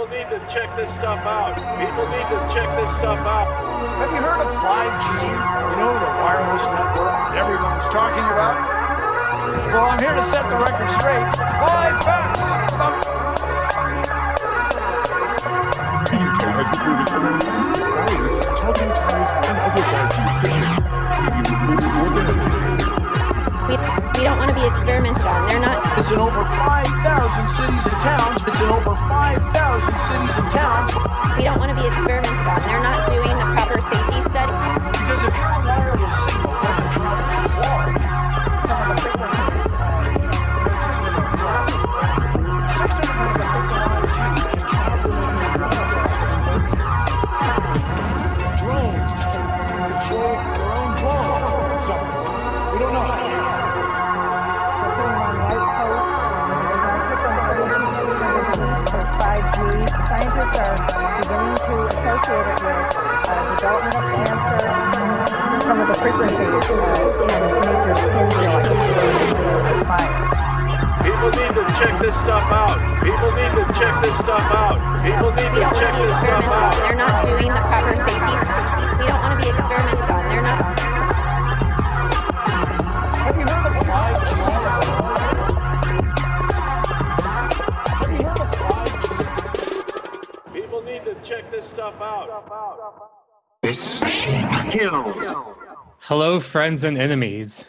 People need to check this stuff out. People need to check this stuff out. Have you heard of 5G? You know, the wireless network that everyone is talking about? Well, I'm here to set the record straight with five facts about The UK has reported around 50 fires targeting towers and other 5G equipment. Media reported more than We, we don't want to be experimented on. They're not. It's in over 5,000 cities and towns. It's in over 5,000 cities and towns. We don't want to be experimented on. They're not doing the proper safety study. Because if your wireless signal doesn't travel through water, some of the Scientists are beginning to associate it with uh, development of cancer. Some of the frequencies uh, can make your skin feel like it's burning and it's on fire. People need to check this stuff out. People need to check this stuff out. People need to check this stuff out. They're not doing the proper safety. We don't want to be experimented on. They're not. Stuff out. Hello, friends and enemies.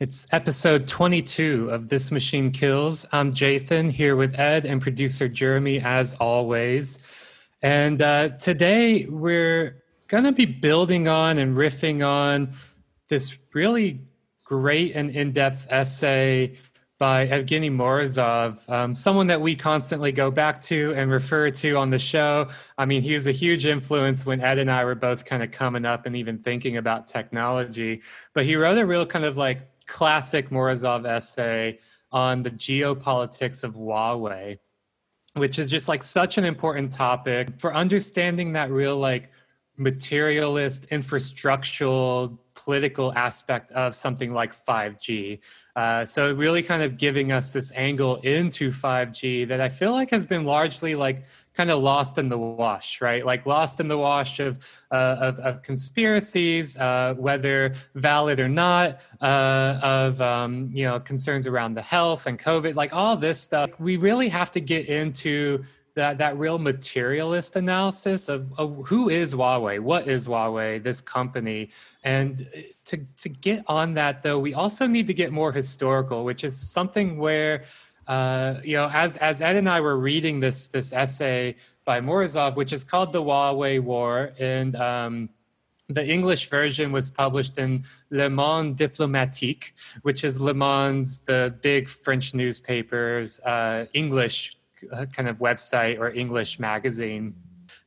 It's episode 22 of This Machine Kills. I'm Jathan here with Ed and producer Jeremy, as always. And uh, today we're going to be building on and riffing on this really great and in depth essay by Evgeny Morozov, um, someone that we constantly go back to and refer to on the show. I mean, he was a huge influence when Ed and I were both kind of coming up and even thinking about technology. But he wrote a real kind of like classic Morozov essay on the geopolitics of Huawei, which is just like such an important topic for understanding that real like materialist, infrastructural, political aspect of something like 5G. Uh, so really kind of giving us this angle into 5G that I feel like has been largely like kind of lost in the wash, right? Like lost in the wash of uh, of, of conspiracies, uh, whether valid or not, uh, of um, you know concerns around the health and COVID, like all this stuff. We really have to get into that that real materialist analysis of, of who is Huawei, what is Huawei, this company, and to to get on that though, we also need to get more historical, which is something where uh, you know, as as Ed and I were reading this this essay by Morozov, which is called the Huawei War, and um, the English version was published in Le Monde Diplomatique, which is Le Monde's the big French newspaper's uh, English uh, kind of website or English magazine.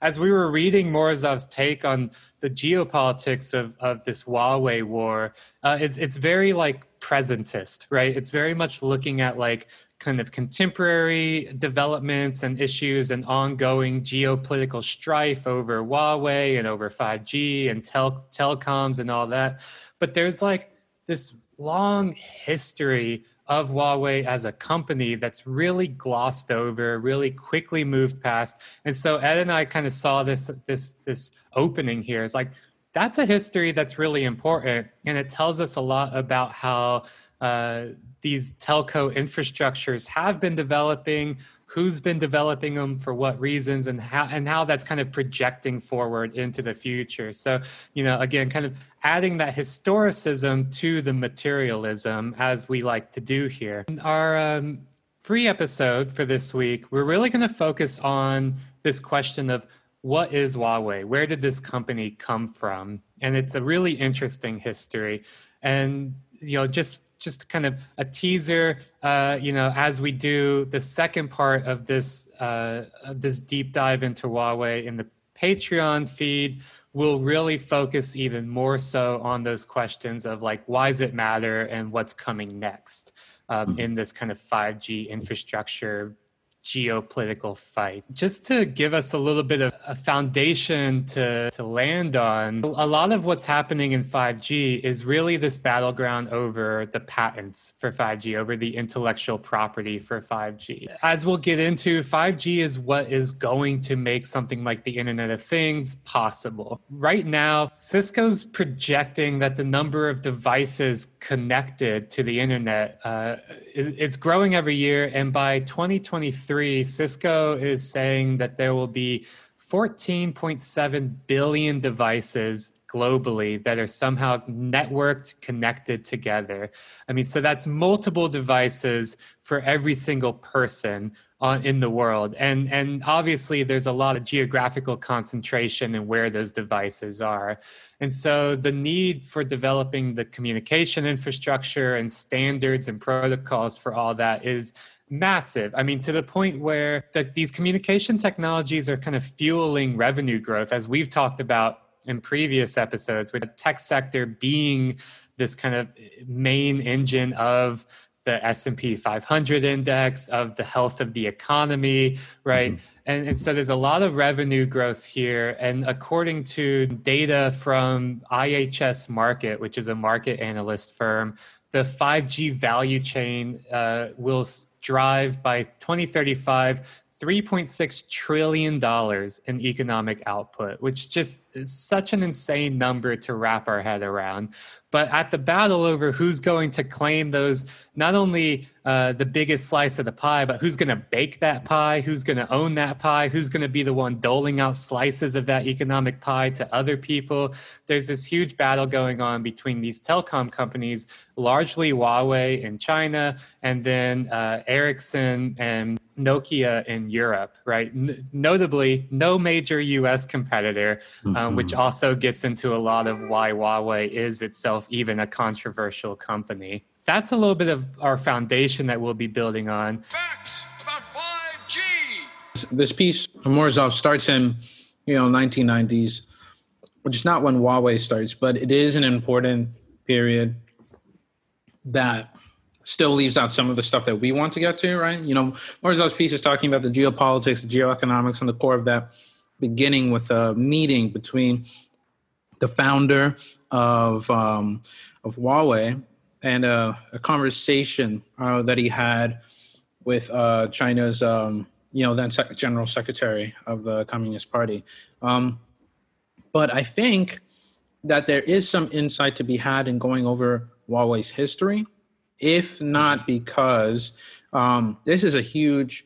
As we were reading Morozov's take on the geopolitics of, of this Huawei war, uh, it's, it's very like presentist, right? It's very much looking at like kind of contemporary developments and issues and ongoing geopolitical strife over Huawei and over 5G and tel- telecoms and all that. But there's like this long history of Huawei as a company that's really glossed over, really quickly moved past. And so Ed and I kind of saw this this this opening here. It's like that's a history that's really important, and it tells us a lot about how uh, these telco infrastructures have been developing, who's been developing them for what reasons, and how and how that's kind of projecting forward into the future. So, you know, again, kind of adding that historicism to the materialism as we like to do here. Our um, free episode for this week, we're really going to focus on this question of what is Huawei? Where did this company come from? And it's a really interesting history. And you know, just just kind of a teaser. Uh, you know, as we do the second part of this uh, of this deep dive into Huawei in the Patreon feed, we'll really focus even more so on those questions of like why does it matter and what's coming next um, in this kind of 5G infrastructure geopolitical fight. Just to give us a little bit of a foundation to, to land on, a lot of what's happening in 5G is really this battleground over the patents for 5G, over the intellectual property for 5G. As we'll get into, 5G is what is going to make something like the Internet of Things possible. Right now, Cisco's projecting that the number of devices connected to the internet uh, is, it's growing every year, and by 2023, Cisco is saying that there will be 14.7 billion devices globally that are somehow networked, connected together. I mean, so that's multiple devices for every single person on, in the world. And, and obviously, there's a lot of geographical concentration in where those devices are. And so the need for developing the communication infrastructure and standards and protocols for all that is massive. I mean, to the point where that these communication technologies are kind of fueling revenue growth, as we've talked about in previous episodes, with the tech sector being this kind of main engine of the S&P 500 index of the health of the economy, right? Mm-hmm. And, and so there's a lot of revenue growth here. And according to data from IHS Markit, which is a market analyst firm, the 5G value chain uh, will drive by 2035 $3.6 trillion in economic output, which just is such an insane number to wrap our head around. But at the battle over who's going to claim those, not only uh, the biggest slice of the pie, but who's going to bake that pie, who's going to own that pie, who's going to be the one doling out slices of that economic pie to other people. There's this huge battle going on between these telecom companies, largely Huawei in China, and then uh, Ericsson and Nokia in Europe, right? N- notably, no major US competitor, um, mm-hmm. which also gets into a lot of why Huawei is itself even a controversial company. That's a little bit of our foundation that we'll be building on. Facts about 5G. This piece, Morozov, starts in, you know, 1990s, which is not when Huawei starts, but it is an important period that still leaves out some of the stuff that we want to get to, right? You know, Morozov's piece is talking about the geopolitics, the geoeconomics, and the core of that, beginning with a meeting between the founder of um, of Huawei and a, a conversation uh, that he had with uh, China's, um, you know, then Sec- General Secretary of the Communist Party. Um, but I think that there is some insight to be had in going over Huawei's history if not because um, this is a huge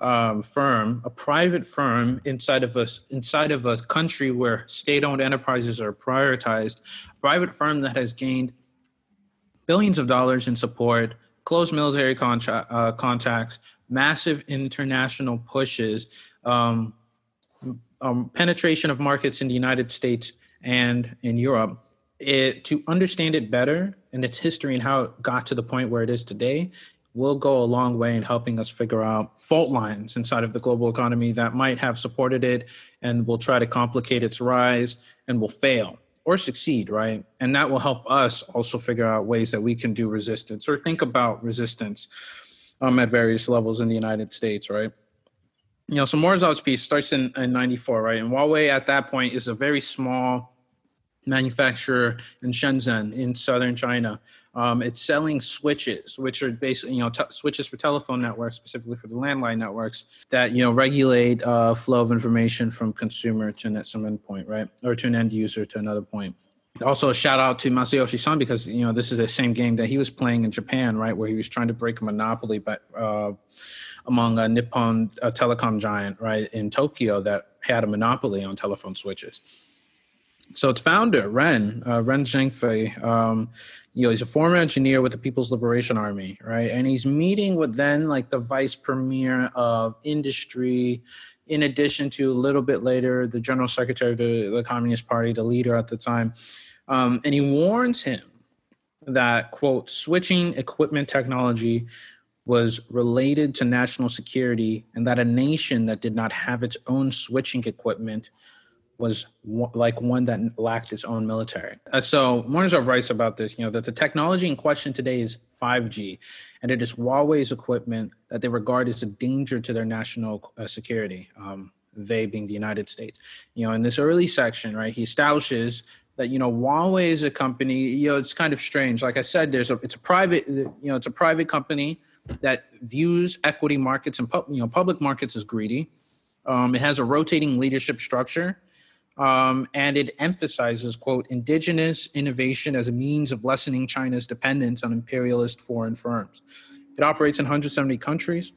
um, firm, a private firm inside of us, inside of a country where state-owned enterprises are prioritized, a private firm that has gained billions of dollars in support, close military contra- uh, contacts, massive international pushes, um, um, penetration of markets in the United States and in Europe. It to understand it better and its history and how it got to the point where it is today will go a long way in helping us figure out fault lines inside of the global economy that might have supported it and will try to complicate its rise and will fail or succeed, right? And that will help us also figure out ways that we can do resistance or think about resistance um, at various levels in the United States, right? You know, so Morozov's piece starts in, in 94, right? And Huawei at that point is a very small manufacturer in Shenzhen in southern China. Um, it's selling switches, which are basically you know t- switches for telephone networks, specifically for the landline networks that you know regulate uh, flow of information from consumer to some endpoint, right, or to an end user to another point. Also, a shout out to Masayoshi Son because you know this is the same game that he was playing in Japan, right, where he was trying to break a monopoly, but uh, among a Nippon a telecom giant, right, in Tokyo that had a monopoly on telephone switches. So its founder, Ren, uh, Ren Zhengfei, um, you know, he's a former engineer with the People's Liberation Army, right? And he's meeting with then like the vice premier of industry, in addition to a little bit later, the general secretary of the, Communist Party, the leader at the time. Um, and he warns him that, quote, switching equipment technology was related to national security and that a nation that did not have its own switching equipment was like one that lacked its own military. Uh, so Morozov writes about this, you know, that the technology in question today is 5G, and it is Huawei's equipment that they regard as a danger to their national uh, security. Um, they being the United States. You know, in this early section, right, he establishes that you know Huawei is a company. You know, it's kind of strange. Like I said, there's a it's a private you know it's a private company that views equity markets and you know public markets as greedy. Um, it has a rotating leadership structure. Um, and it emphasizes, quote, indigenous innovation as a means of lessening China's dependence on imperialist foreign firms. It operates in 170 countries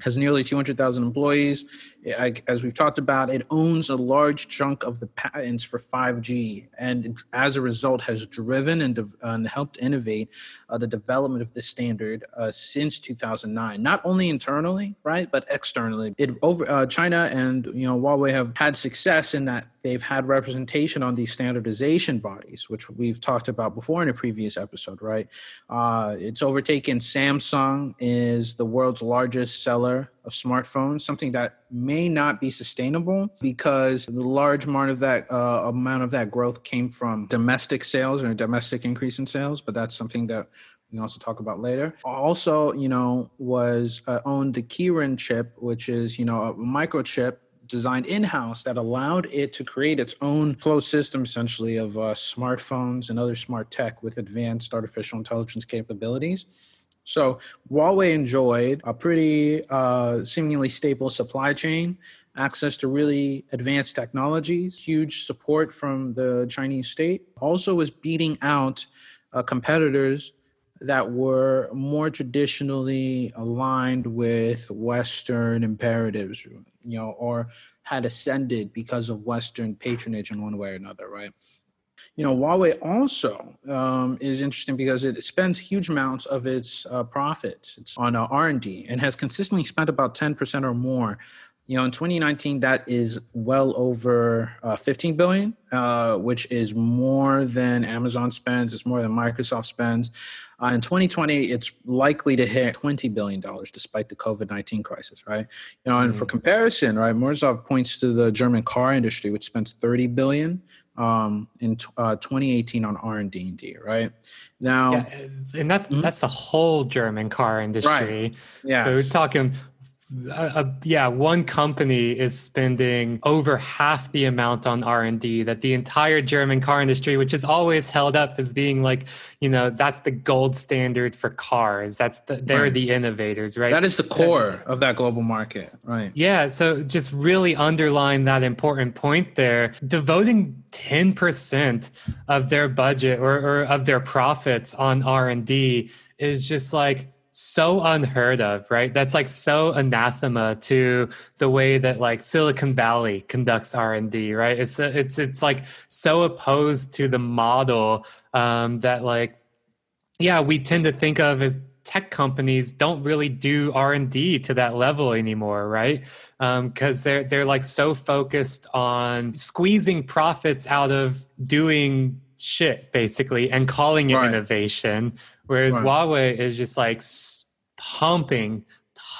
has nearly 200,000 employees. As we've talked about, it owns a large chunk of the patents for 5G, and as a result, has driven and, de- and helped innovate uh, the development of this standard uh, since 2009. Not only internally, right, but externally. It over uh, China and you know Huawei have had success in that they've had representation on these standardization bodies, which we've talked about before in a previous episode, right? Uh, it's overtaken Samsung is the world's largest seller of smartphones, something that may not be sustainable because the large amount of that uh, amount of that growth came from domestic sales or domestic increase in sales, but that's something that we can also talk about later. Also, you know, was uh, owned the Kirin chip, which is you know a microchip designed in-house that allowed it to create its own closed system essentially of uh, smartphones and other smart tech with advanced artificial intelligence capabilities so huawei enjoyed a pretty uh, seemingly stable supply chain access to really advanced technologies huge support from the chinese state also was beating out uh, competitors that were more traditionally aligned with Western imperatives, you know, or had ascended because of Western patronage in one way or another, right? You know, Huawei also um, is interesting because it spends huge amounts of its uh, profits it's on uh, R&D and has consistently spent about 10% or more. You know in 2019 that is well over uh, 15 billion uh, which is more than amazon spends it's more than microsoft spends. Uh, in 2020 it's likely to hit 20 billion dollars despite the covid-19 crisis right? You know and mm-hmm. for comparison right Morozov points to the german car industry which spends 30 billion um, in uh, 2018 on R&D and D, right? Now, yeah, and that's mm-hmm. that's the whole German car industry. Right. Yeah. So we're talking uh, yeah one company is spending over half the amount on r&d that the entire german car industry which is always held up as being like you know that's the gold standard for cars. That's the, they're right. the innovators right? That is the core of that global market right. Yeah so just really underline that important point there. Devoting 10% of their budget or, or of their profits on r&d is just like so unheard of, right? That's like so anathema to the way that like Silicon Valley conducts R and D, right? It's it's it's like so opposed to the model um, that like, yeah, we tend to think of as tech companies don't really do R and D to that level anymore, right? Because um, they're they're like so focused on squeezing profits out of doing shit basically and calling it right. innovation whereas right. huawei is just like pumping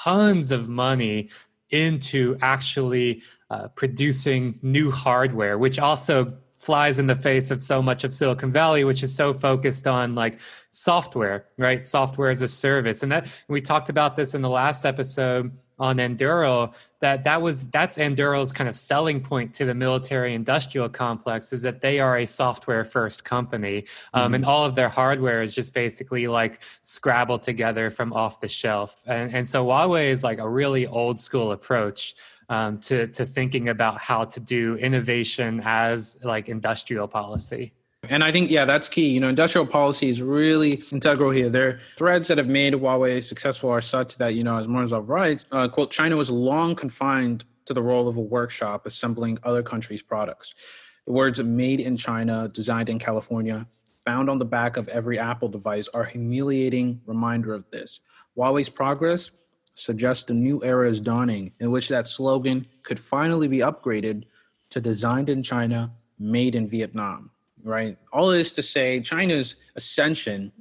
tons of money into actually uh, producing new hardware which also flies in the face of so much of silicon valley which is so focused on like software right software as a service and that we talked about this in the last episode on Anduril that that was that's Anduril's kind of selling point to the military industrial complex is that they are a software first company um, mm-hmm. and all of their hardware is just basically like scrabbled together from off the shelf and, and so Huawei is like a really old school approach um, to to thinking about how to do innovation as like industrial policy. And I think, yeah, that's key. You know, industrial policy is really integral here. There are threads that have made Huawei successful are such that, you know, as Morozov writes, uh, quote, China was long confined to the role of a workshop assembling other countries' products. The words made in China, designed in California, found on the back of every Apple device are a humiliating reminder of this. Huawei's progress suggests a new era is dawning in which that slogan could finally be upgraded to designed in China, made in Vietnam right? All this to say, China's ascension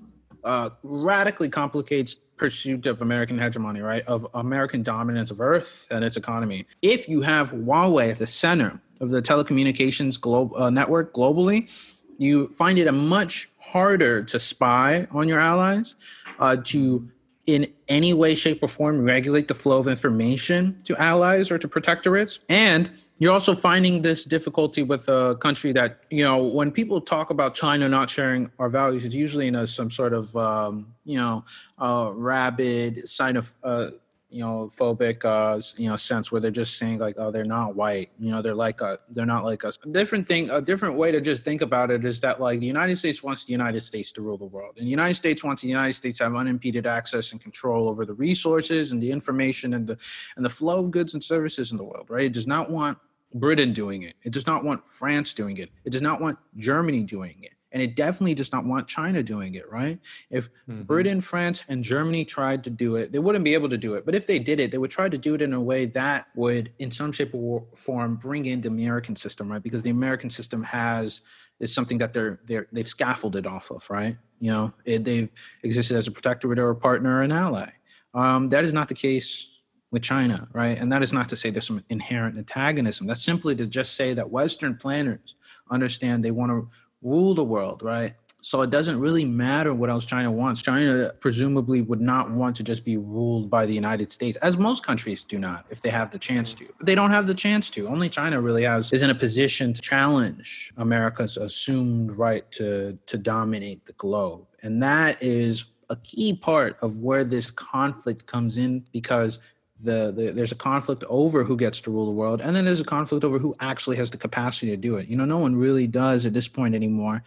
uh, radically complicates pursuit of American hegemony, right? Of American dominance of Earth and its economy. If you have Huawei at the center of the telecommunications globe, uh, network globally, you find it a much harder to spy on your allies uh, to in any way, shape, or form regulate the flow of information to allies or to protectorates. And you're also finding this difficulty with a country that, you know, when people talk about China not sharing our values, it's usually in a, some sort of, um, you know, uh, rabid sign of, uh, you know phobic uh you know sense where they're just saying like oh they're not white you know they're like a they're not like us. A different thing a different way to just think about it is that like the united states wants the united states to rule the world and the united states wants the united states to have unimpeded access and control over the resources and the information and the and the flow of goods and services in the world right? It does not want britain doing it. It does not want france doing it. It does not want germany doing it and it definitely does not want China doing it, right? If mm-hmm. Britain, France, and Germany tried to do it, they wouldn't be able to do it. But if they did it, they would try to do it in a way that would, in some shape or form, bring in the American system, right? Because the American system has is something that they're they're they've scaffolded off of, right? You know, it, they've existed as a protectorate or a partner or an ally. Um, that is not the case with China, right? And that is not to say there's some inherent antagonism. That's simply to just say that Western planners understand they want to rule the world, right? So it doesn't really matter what else China wants. China presumably would not want to just be ruled by the United States, as most countries do not, if they have the chance to. But they don't have the chance to. Only China really has is in a position to challenge America's assumed right to to dominate the globe. And that is a key part of where this conflict comes in because the, the, there's a conflict over who gets to rule the world and then there's a conflict over who actually has the capacity to do it. You know no one really does at this point anymore.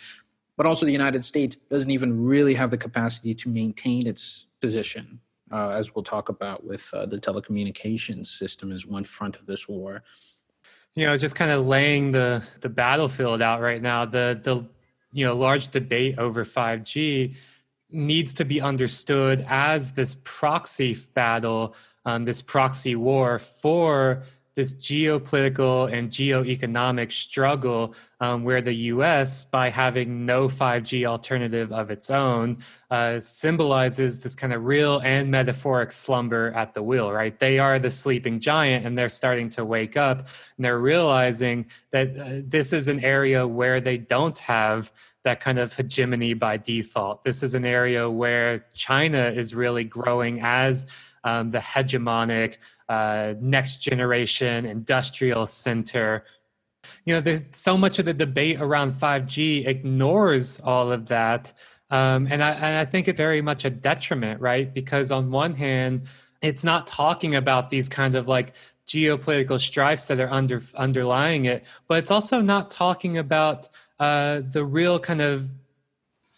But also the united states doesn't even really have the capacity to maintain its position uh, as we'll talk about with uh, the telecommunications system as one front of this war. You know just kind of laying the the battlefield out right now the the you know large debate over 5g needs to be understood as this proxy battle um, this proxy war for this geopolitical and geoeconomic struggle um, where the US, by having no 5G alternative of its own, uh, symbolizes this kind of real and metaphoric slumber at the wheel, right? They are the sleeping giant and they're starting to wake up and they're realizing that uh, this is an area where they don't have that kind of hegemony by default. This is an area where China is really growing as um, the hegemonic uh, next generation industrial center. You know, there's so much of the debate around 5G ignores all of that. Um, and, I, and I think it's very much a detriment, right? Because on one hand, it's not talking about these kind of like geopolitical strifes that are under underlying it, but it's also not talking about uh, the real kind of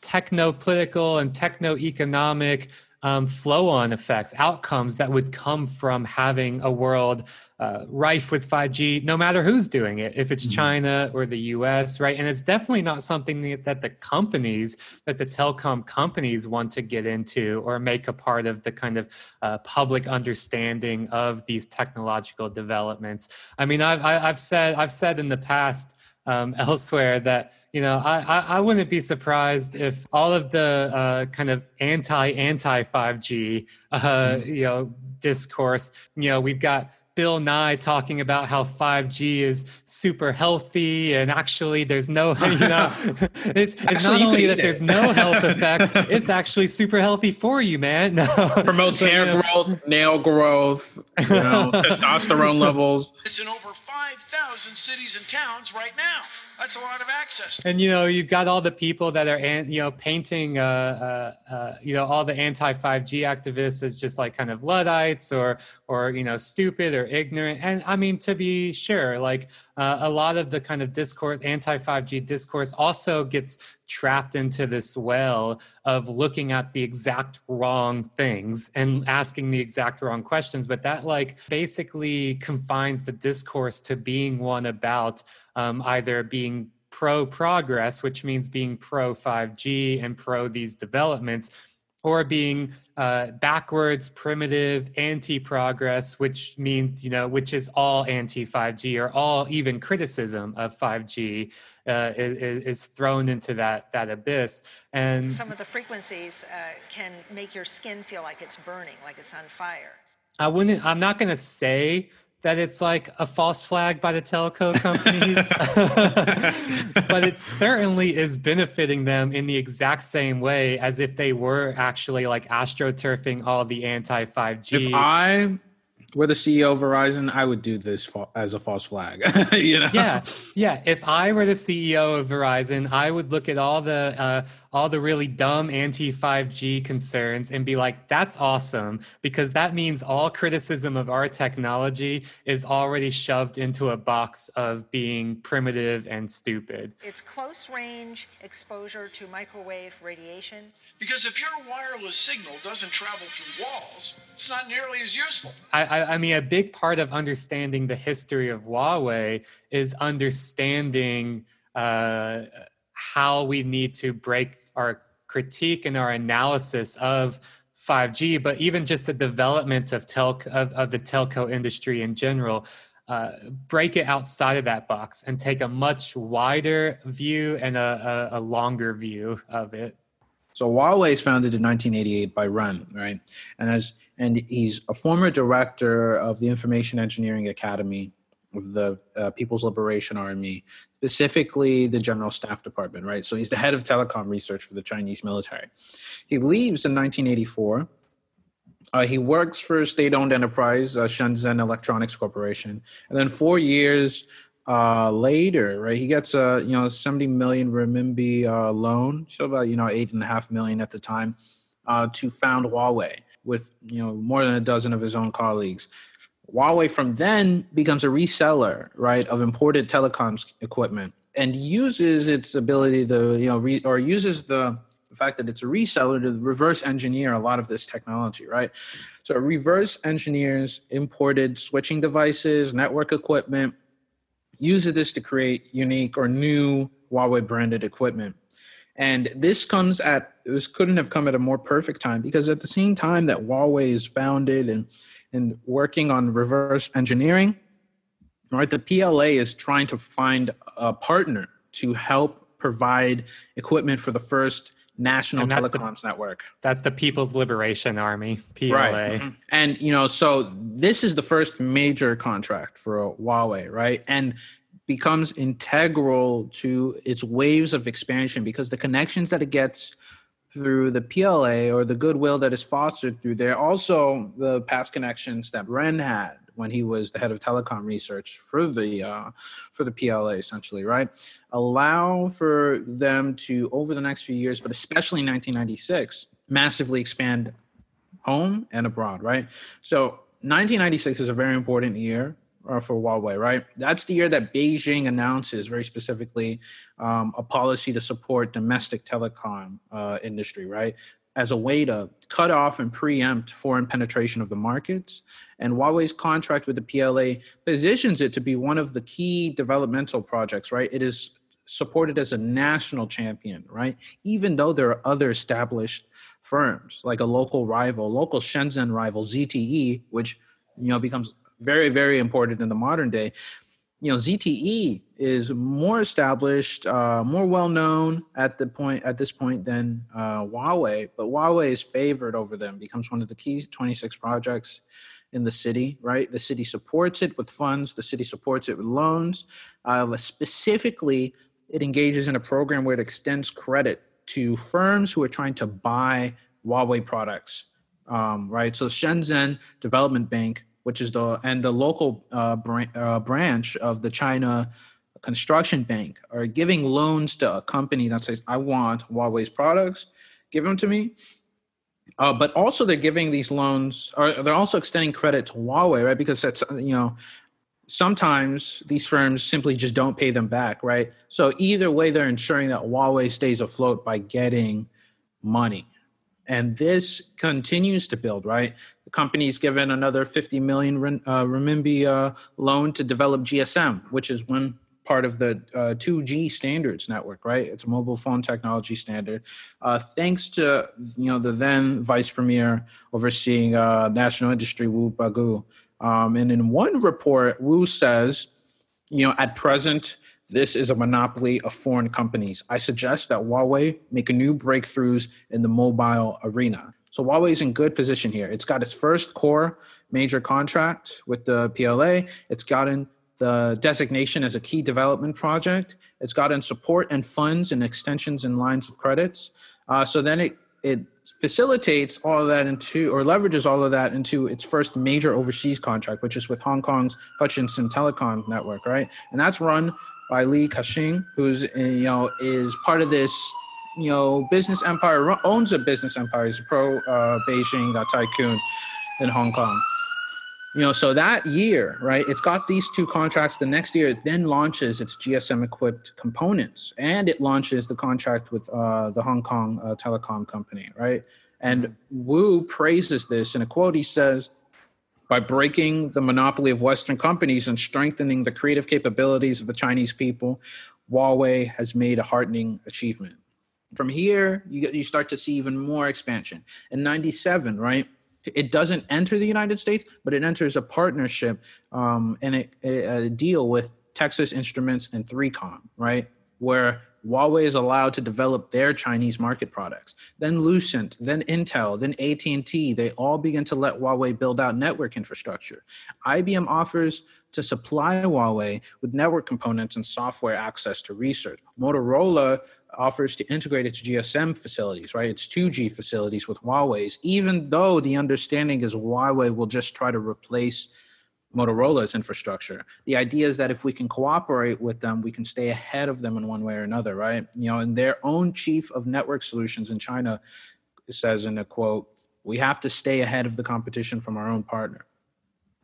techno political and techno economic um, flow on effects, outcomes that would come from having a world uh, rife with 5G, no matter who's doing it, if it's mm-hmm. China or the US, right? And it's definitely not something that the companies, that the telecom companies want to get into or make a part of the kind of uh, public understanding of these technological developments. I mean, I've, I've said, I've said in the past um, elsewhere that you know I, I, I wouldn't be surprised if all of the uh, kind of anti anti 5g uh, mm-hmm. you know discourse you know we've got Bill Nye talking about how 5G is super healthy and actually there's no, you know, it's, it's actually, not only that it. there's no health effects, it's actually super healthy for you, man. No. Promotes hair growth, nail growth, you know, testosterone levels. It's in over 5,000 cities and towns right now. That's a lot of access. And you know, you've got all the people that are, you know, painting, uh, uh, uh, you know, all the anti 5G activists as just like kind of luddites or, or you know, stupid or ignorant. And I mean, to be sure, like uh, a lot of the kind of discourse, anti 5G discourse, also gets trapped into this well of looking at the exact wrong things and asking the exact wrong questions. But that, like, basically confines the discourse to being one about um, either being pro progress, which means being pro 5G and pro these developments or being uh, backwards, primitive, anti-progress, which means you know, which is all anti-5G or all even criticism of 5G uh, is, is, thrown into that that abyss. And some of the frequencies uh, can make your skin feel like it's burning, like it's on fire. I wouldn't. I'm not going to say that it's like a false flag by the telco companies, but it certainly is benefiting them in the exact same way as if they were actually like astroturfing all the anti 5G. If I were the CEO of Verizon, I would do this as a false flag. you know? yeah, yeah. If I were the CEO of Verizon, I would look at all the uh, all the really dumb anti 5G concerns and be like, "That's awesome," because that means all criticism of our technology is already shoved into a box of being primitive and stupid. It's close range exposure to microwave radiation. Because if your wireless signal doesn't travel through walls, it's not nearly as useful. I, I, I mean, a big part of understanding the history of Huawei is understanding uh, how we need to break our critique and our analysis of 5G, but even just the development of telco of, of the telco industry in general. Uh, break it outside of that box and take a much wider view and a, a, a longer view of it. So Huawei is founded in 1988 by Ren, right? And as and he's a former director of the Information Engineering Academy of the uh, People's Liberation Army, specifically the General Staff Department, right? So he's the head of telecom research for the Chinese military. He leaves in 1984. Uh, he works for a state-owned enterprise, uh, Shenzhen Electronics Corporation, and then four years uh, later, right, he gets a you know 70 million renminbi uh, loan, so about you know eight and a half million at the time, uh, to found Huawei with you know more than a dozen of his own colleagues. Huawei from then becomes a reseller, right, of imported telecoms equipment and uses its ability to, you know, re, or uses the, the fact that it's a reseller to reverse engineer a lot of this technology, right? So reverse engineers imported switching devices, network equipment, uses this to create unique or new Huawei branded equipment. And this comes at this couldn't have come at a more perfect time because at the same time that Huawei is founded and and working on reverse engineering, right? The PLA is trying to find a partner to help provide equipment for the first national telecoms the, network. That's the People's Liberation Army, PLA. Right. Mm-hmm. And you know, so this is the first major contract for Huawei, right? And becomes integral to its waves of expansion because the connections that it gets through the PLA or the goodwill that is fostered through there. Also, the past connections that Ren had when he was the head of telecom research for the uh, for the PLA, essentially, right, allow for them to over the next few years, but especially in 1996, massively expand home and abroad, right? So 1996 is a very important year uh, for Huawei, right? That's the year that Beijing announces very specifically um, a policy to support domestic telecom uh, industry, right? As a way to cut off and preempt foreign penetration of the markets. And Huawei's contract with the PLA positions it to be one of the key developmental projects, right? It is supported as a national champion, right? Even though there are other established firms like a local rival, local Shenzhen rival, ZTE, which you know becomes very, very important in the modern day. You know, ZTE is more established, uh, more well known at the point at this point than uh, Huawei, but Huawei is favored over them. Becomes one of the key 26 projects in the city. Right, the city supports it with funds. The city supports it with loans. Uh, specifically, it engages in a program where it extends credit to firms who are trying to buy Huawei products. Um, right, so Shenzhen Development Bank which is the and the local uh, uh, branch of the China Construction Bank are giving loans to a company that says, "I want Huawei's products, give them to me." Uh, but also, they're giving these loans, or they're also extending credit to Huawei, right? Because that's you know sometimes these firms simply just don't pay them back, right? So either way, they're ensuring that Huawei stays afloat by getting money. And this continues to build, right? The company's given another 50 million uh, renminbi uh, loan to develop GSM, which is one part of the uh, 2G standards network, right? It's a mobile phone technology standard. Uh, thanks to you know the then vice premier overseeing uh, national industry, Wu Bangguo. Um, and in one report, Wu says, you know, at present, this is a monopoly of foreign companies. I suggest that Huawei make new breakthroughs in the mobile arena. So Huawei's in good position here. It's got its first core major contract with the PLA. It's gotten the designation as a key development project. It's gotten support and funds and extensions and lines of credits. Uh, so then it it facilitates all of that into or leverages all of that into its first major overseas contract, which is with Hong Kong's Hutchison Telecom network, right? And that's run by Li Ka-shing, who's uh, you know is part of this you know business empire, owns a business empire. He's a pro uh, Beijing uh, tycoon in Hong Kong. You know so that year right it's got these two contracts. The next year it then launches its gsm equipped components and it launches the contract with uh, the hong kong uh, telecom company right? And wu praises this in a quote he says by breaking the monopoly of western companies and strengthening the creative capabilities of the chinese people huawei has made a heartening achievement from here you, you start to see even more expansion in 97 right it doesn't enter the United States, but it enters a partnership um, and a, a, deal with Texas Instruments and 3Com, right? Where Huawei is allowed to develop their Chinese market products. Then Lucent, then Intel, then AT&T, they all begin to let Huawei build out network infrastructure. IBM offers to supply Huawei with network components and software access to research. Motorola offers to integrate its GSM facilities, right? Its 2G facilities with Huawei's, even though the understanding is Huawei will just try to replace Motorola's infrastructure. The idea is that if we can cooperate with them, we can stay ahead of them in one way or another, right? You know, and their own chief of network solutions in China says in a quote, we have to stay ahead of the competition from our own partner.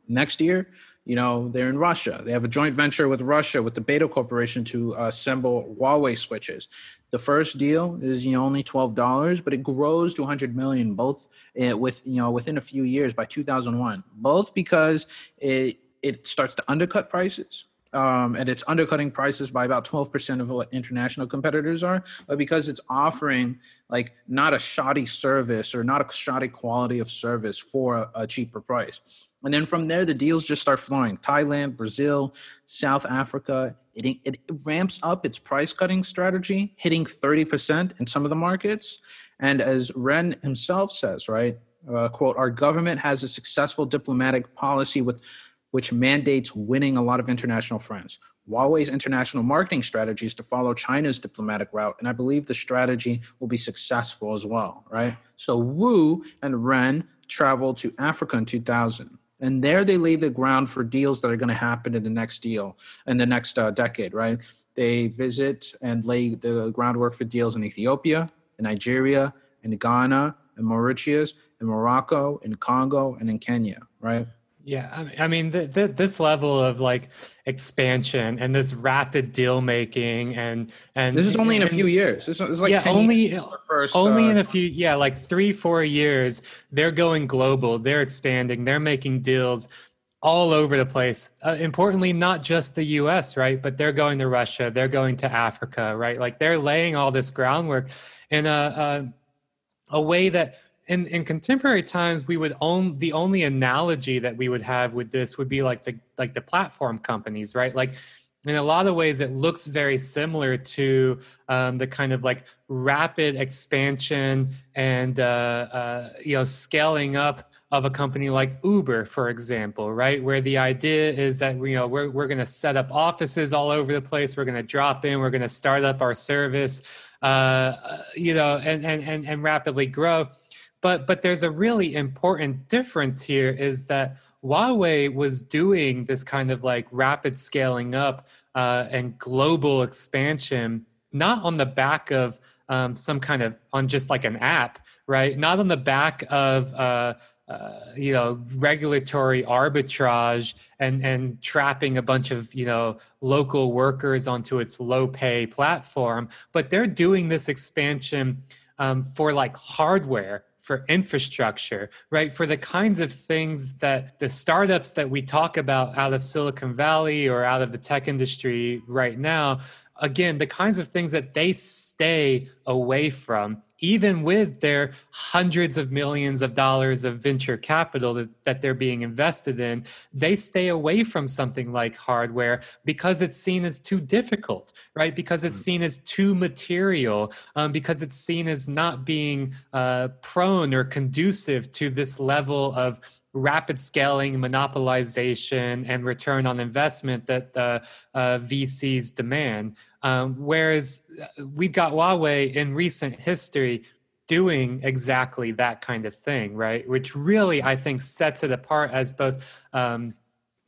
Next year, you know, they're in Russia. They have a joint venture with Russia with the Beta Corporation to uh, assemble Huawei switches. The first deal is you know only twelve dollars, but it grows to 100 million both uh, with you know within a few years by 2001. Both because it it starts to undercut prices. Um, and it's undercutting prices by about 12% of what international competitors are, but because it's offering like not a shoddy service or not a shoddy quality of service for a, a cheaper price. And then from there, the deals just start flowing. Thailand, Brazil, South Africa. It, it, ramps up its price cutting strategy, hitting 30% in some of the markets. And as Ren himself says, right, uh, quote, our government has a successful diplomatic policy with which mandates winning a lot of international friends. Huawei's international marketing strategy is to follow China's diplomatic route, and I believe the strategy will be successful as well, right? So Wu and Ren traveled to Africa in 2000 and there they lay the ground for deals that are going to happen in the next deal in the next uh, decade right? They visit and lay the groundwork for deals in ethiopia in nigeria in ghana in mauritius in morocco in congo and in kenya right yeah, I mean, the, the, this level of like expansion and this rapid deal making and and this is only in a few years. This is like yeah, only first, only uh, in a few yeah, like three four years. They're going global. They're expanding. They're making deals all over the place. Uh, importantly, not just the U.S. right, but they're going to Russia. They're going to Africa, right? Like they're laying all this groundwork in a a, a way that in, in contemporary times we would own the only analogy that we would have with this would be like the like the platform companies right? Like in a lot of ways it looks very similar to um, the kind of like rapid expansion and uh, uh, you know scaling up of a company like uber for example right? Where the idea is that you know we're, we're going to set up offices all over the place. We're going to drop in. We're going to start up our service uh, uh, you know and, and and and rapidly grow but but there's a really important difference here is that Huawei was doing this kind of like rapid scaling up uh, and global expansion, not on the back of um, some kind of on just like an app, right? Not on the back of uh, uh, you know regulatory arbitrage and and trapping a bunch of you know local workers onto its low pay platform, but they're doing this expansion um, for like hardware for infrastructure, right? For the kinds of things that the startups that we talk about out of Silicon Valley or out of the tech industry right now, again, the kinds of things that they stay away from even with their hundreds of millions of dollars of venture capital that, that they're being invested in, they stay away from something like hardware because it's seen as too difficult, right? Because it's seen as too material, um, because it's seen as not being uh, prone or conducive to this level of rapid scaling, monopolization, and return on investment that the uh, VCs demand. Um, whereas uh, we've got Huawei in recent history doing exactly that kind of thing, right? Which really, I think, sets it apart as both um,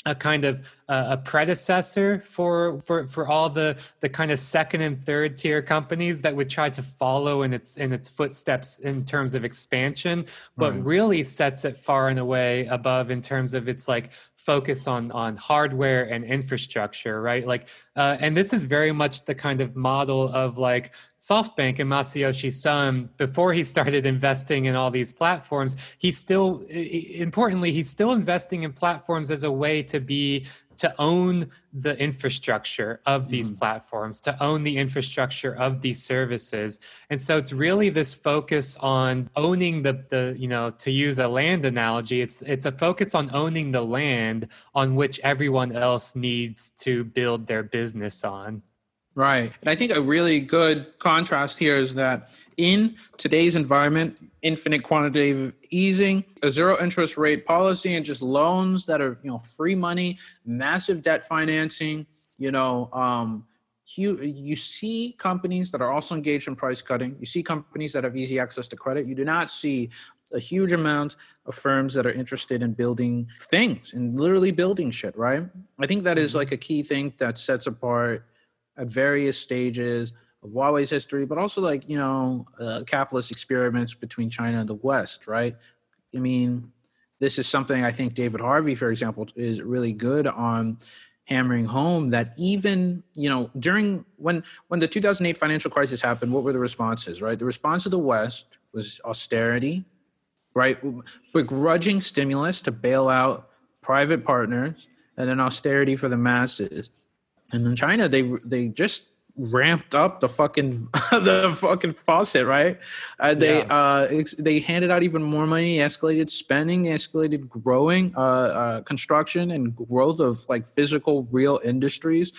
a kind of uh, a predecessor for for for all the the kind of second and third tier companies that would try to follow in its in its footsteps in terms of expansion but right. really sets it far and away above in terms of its like focus on on hardware and infrastructure right? Like uh, and this is very much the kind of model of like softbank and masayoshi son before he started investing in all these platforms he's still importantly he's still investing in platforms as a way to be to own the infrastructure of these mm. platforms, to own the infrastructure of these services. And so it's really this focus on owning the, the you know, to use a land analogy, it's it's a focus on owning the land on which everyone else needs to build their business on. Right. And I think a really good contrast here is that in today's environment, infinite quantitative easing, a zero interest rate policy, and just loans that are, you know, free money, massive debt financing, you know, um, you, you see companies that are also engaged in price cutting. You see companies that have easy access to credit. You do not see a huge amount of firms that are interested in building things and literally building shit, right? I think that is mm-hmm. like a key thing that sets apart at various stages of Huawei's history, but also like you know uh, capitalist experiments between China and the West, right? I mean, this is something I think David Harvey, for example, is really good on hammering home that even you know during when when the 2008 financial crisis happened what were the responses right? The response of the west was austerity right? Begrudging stimulus to bail out private partners and then austerity for the masses and in China, they they just ramped up the fucking the fucking faucet, right? Uh, they yeah. uh they handed out even more money, escalated spending, escalated growing uh, uh construction and growth of like physical real industries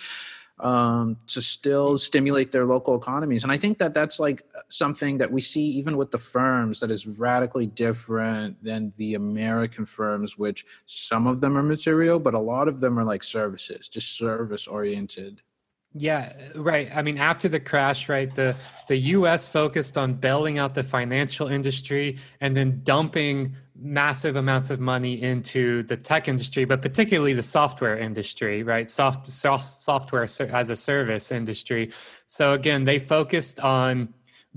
um, to still stimulate their local economies. And I think that that's like something that we see even with the firms that is radically different than the American firms, which some of them are material, but a lot of them are like services, just service oriented. Yeah, right. I mean, after the crash, right, the the U.S. focused on bailing out the financial industry and then dumping massive amounts of money into the tech industry, but particularly the software industry, right? Soft, soft software as a service industry. So again, they focused on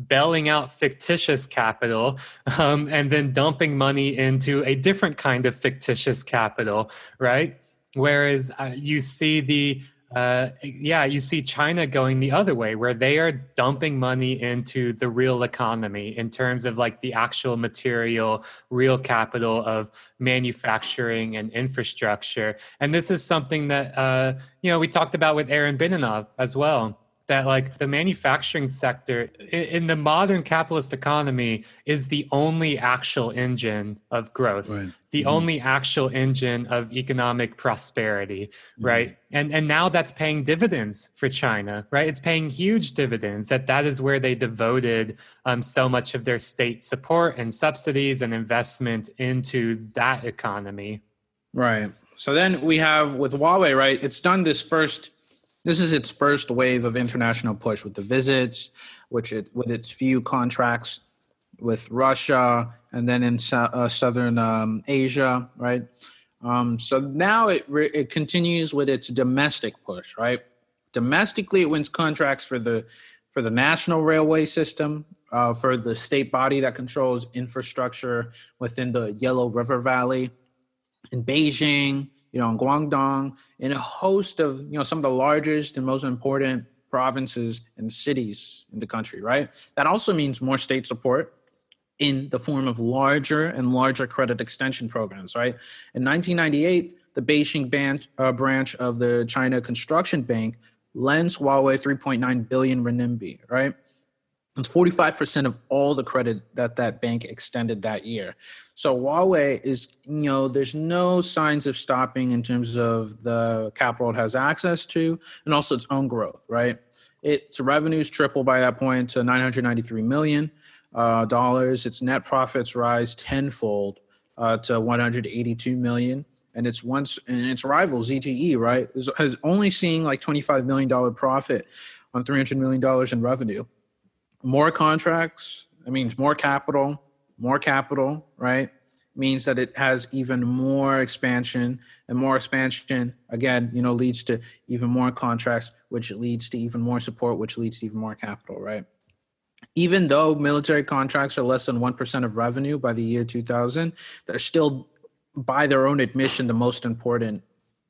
bailing out fictitious capital um, and then dumping money into a different kind of fictitious capital, right? Whereas uh, you see the uh, yeah, you see China going the other way, where they are dumping money into the real economy in terms of like the actual material, real capital of manufacturing and infrastructure. And this is something that, uh, you know, we talked about with Aaron Benanav as well that like the manufacturing sector in the modern capitalist economy is the only actual engine of growth right. the mm-hmm. only actual engine of economic prosperity mm-hmm. right and and now that's paying dividends for china right it's paying huge dividends that that is where they devoted um, so much of their state support and subsidies and investment into that economy right so then we have with huawei right it's done this first this is its first wave of international push with the visits, which it with its few contracts with Russia and then in uh, southern um, Asia, right? Um, so now it re- it continues with its domestic push, right? Domestically, it wins contracts for the for the national railway system, uh, for the state body that controls infrastructure within the Yellow River Valley. In Beijing, you know, in Guangdong, in a host of, you know, some of the largest and most important provinces and cities in the country, right? That also means more state support in the form of larger and larger credit extension programs, right? In 1998, the Beijing band, uh, branch of the China Construction Bank lends Huawei 3.9 billion renminbi, right? It's 45% of all the credit that that bank extended that year. So Huawei is, you know, there's no signs of stopping in terms of the capital it has access to and also its own growth, right? Its revenues triple by that point to 993 million uh, dollars. Its net profits rise tenfold uh, to 182 million. And its once and its rival ZTE, right, has only seen like 25 million dollar profit on 300 million dollars in revenue more contracts it means more capital more capital right? Means that it has even more expansion and more expansion again you know leads to even more contracts which leads to even more support which leads to even more capital right? Even though military contracts are less than 1% of revenue by the year 2000 they're still by their own admission the most important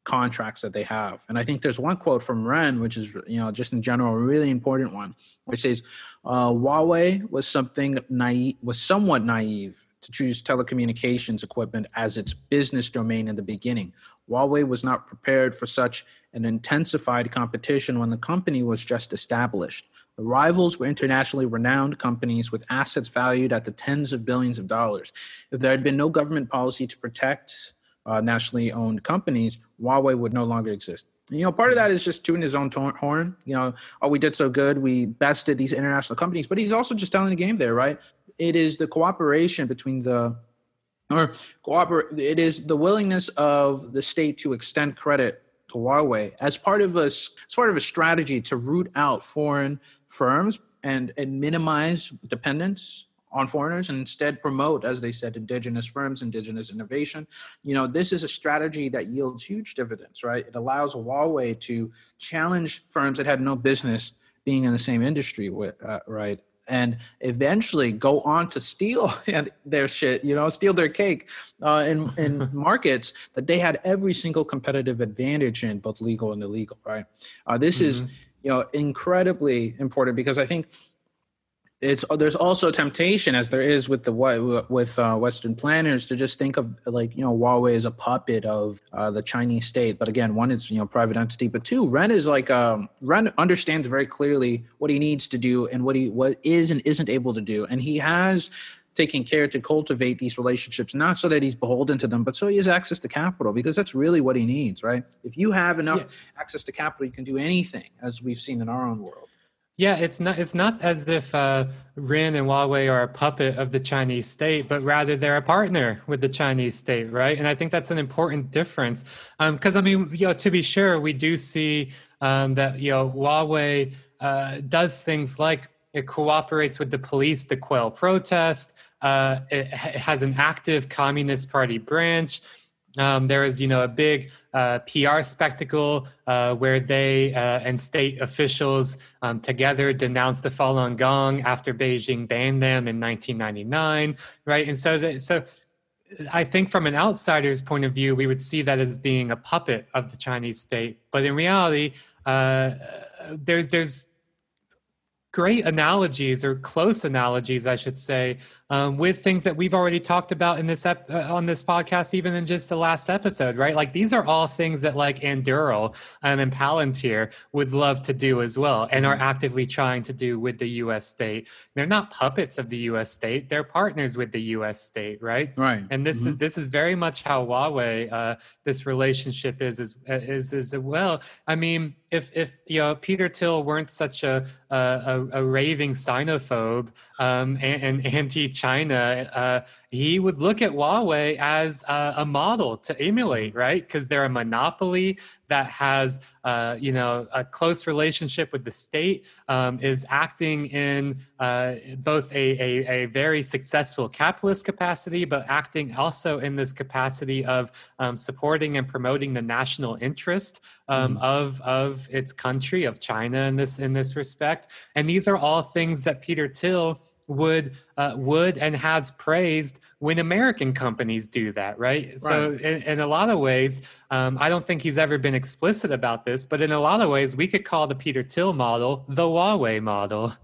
contracts that they have. And I think there's one quote from Ren, which is, you know, just in general, a really important one, which says, uh, Huawei was something naive, was somewhat naive to choose telecommunications equipment as its business domain in the beginning. Huawei was not prepared for such an intensified competition when the company was just established. The rivals were internationally renowned companies with assets valued at the tens of billions of dollars. If there had been no government policy to protect uh, nationally owned companies, Huawei would no longer exist. You know, part of that is just tooting his own horn. You know, oh, we did so good, we bested these international companies, but he's also just telling the game there, right? It is the cooperation between the or cooperate. It is the willingness of the state to extend credit to Huawei as part of a as part of a strategy to root out foreign firms and and minimize dependence on foreigners and instead promote, as they said, indigenous firms, indigenous innovation. You know, this is a strategy that yields huge dividends, right? It allows Huawei to challenge firms that had no business being in the same industry with, uh, right? And eventually go on to steal their shit, you know, steal their cake uh, in, in markets that they had every single competitive advantage in, both legal and illegal, right? Uh, this mm-hmm. is, you know, incredibly important because I think it's there's also a temptation as there is with the with uh, western planners to just think of like you know huawei as a puppet of uh, the chinese state. But again one is you know private entity. But two ren is like um, ren understands very clearly what he needs to do and what he what is and isn't able to do. And he has taken care to cultivate these relationships not so that he's beholden to them but so he has access to capital because that's really what he needs right? If you have enough yeah. access to capital you can do anything as we've seen in our own world yeah, it's not it's not as if uh, Ren and Huawei are a puppet of the Chinese state, but rather they're a partner with the Chinese state, right? And I think that's an important difference. Because um, I mean, you know, to be sure, we do see um, that you know Huawei uh, does things like it cooperates with the police to quell protest. Uh, it, it has an active Communist Party branch. Um, there is, you know, a big uh, PR spectacle uh, where they uh, and state officials um, together denounced the Falun Gong after Beijing banned them in 1999, right? And so, the, so I think from an outsider's point of view, we would see that as being a puppet of the Chinese state. But in reality, uh, there's there's great analogies or close analogies, I should say, um, with things that we've already talked about in this ep- uh, on this podcast, even in just the last episode, right? Like these are all things that like Anduril um, and Palantir would love to do as well, and are mm-hmm. actively trying to do with the U.S. state. They're not puppets of the U.S. state; they're partners with the U.S. state, right? Right. And this mm-hmm. is this is very much how Huawei uh, this relationship is is is as well. I mean if if you know Peter Thiel weren't such a a, a raving xenophobe um, and, and anti-China, uh, he would look at Huawei as a, a model to emulate, right? Because they're a monopoly that has, uh, you know, a close relationship with the state, um, is acting in uh, both a, a, a, very successful capitalist capacity, but acting also in this capacity of um, supporting and promoting the national interest um, mm. of of its country, of China, in this in this respect. And these are all things that Peter Thiel would uh, would and has praised when American companies do that, right? right. So in, in, a lot of ways, um, I don't think he's ever been explicit about this, but in a lot of ways, we could call the Peter Thiel model the Huawei model.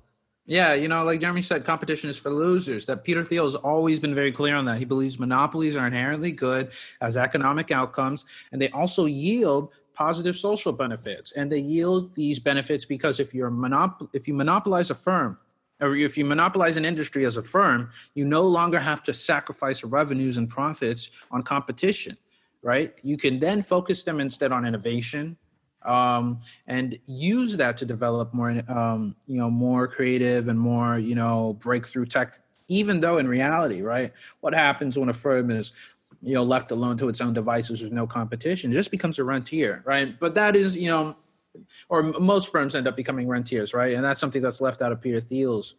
Yeah, you know, like Jeremy said, competition is for losers. That Peter Thiel has always been very clear on that. He believes monopolies are inherently good as economic outcomes, and they also yield positive social benefits. And they yield these benefits because if you're monop- if you monopolize a firm, or if you monopolize an industry as a firm, you no longer have to sacrifice revenues and profits on competition, right? You can then focus them instead on innovation um, and use that to develop more, um, you know, more creative and more, you know, breakthrough tech. Even though in reality, right, what happens when a firm is you know left alone to its own devices with no competition it just becomes a rentier right but that is you know or most firms end up becoming rentiers, right? And that's something that's left out of Peter Thiel's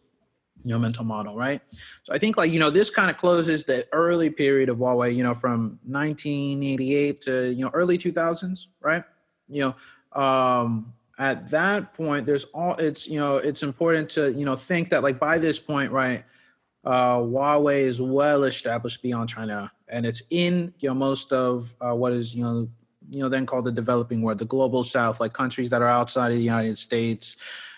you know mental model, right? So I think like you know this kind of closes the early period of Huawei, you know, from 1988 to you know early 2000s, right? You know, um, at that point, there's all it's you know it's important to you know think that like by this point, right? Uh, Huawei is well established beyond China, and it's in you know most of uh, what is you know you know then called the developing world, the global south, like countries that are outside of the United States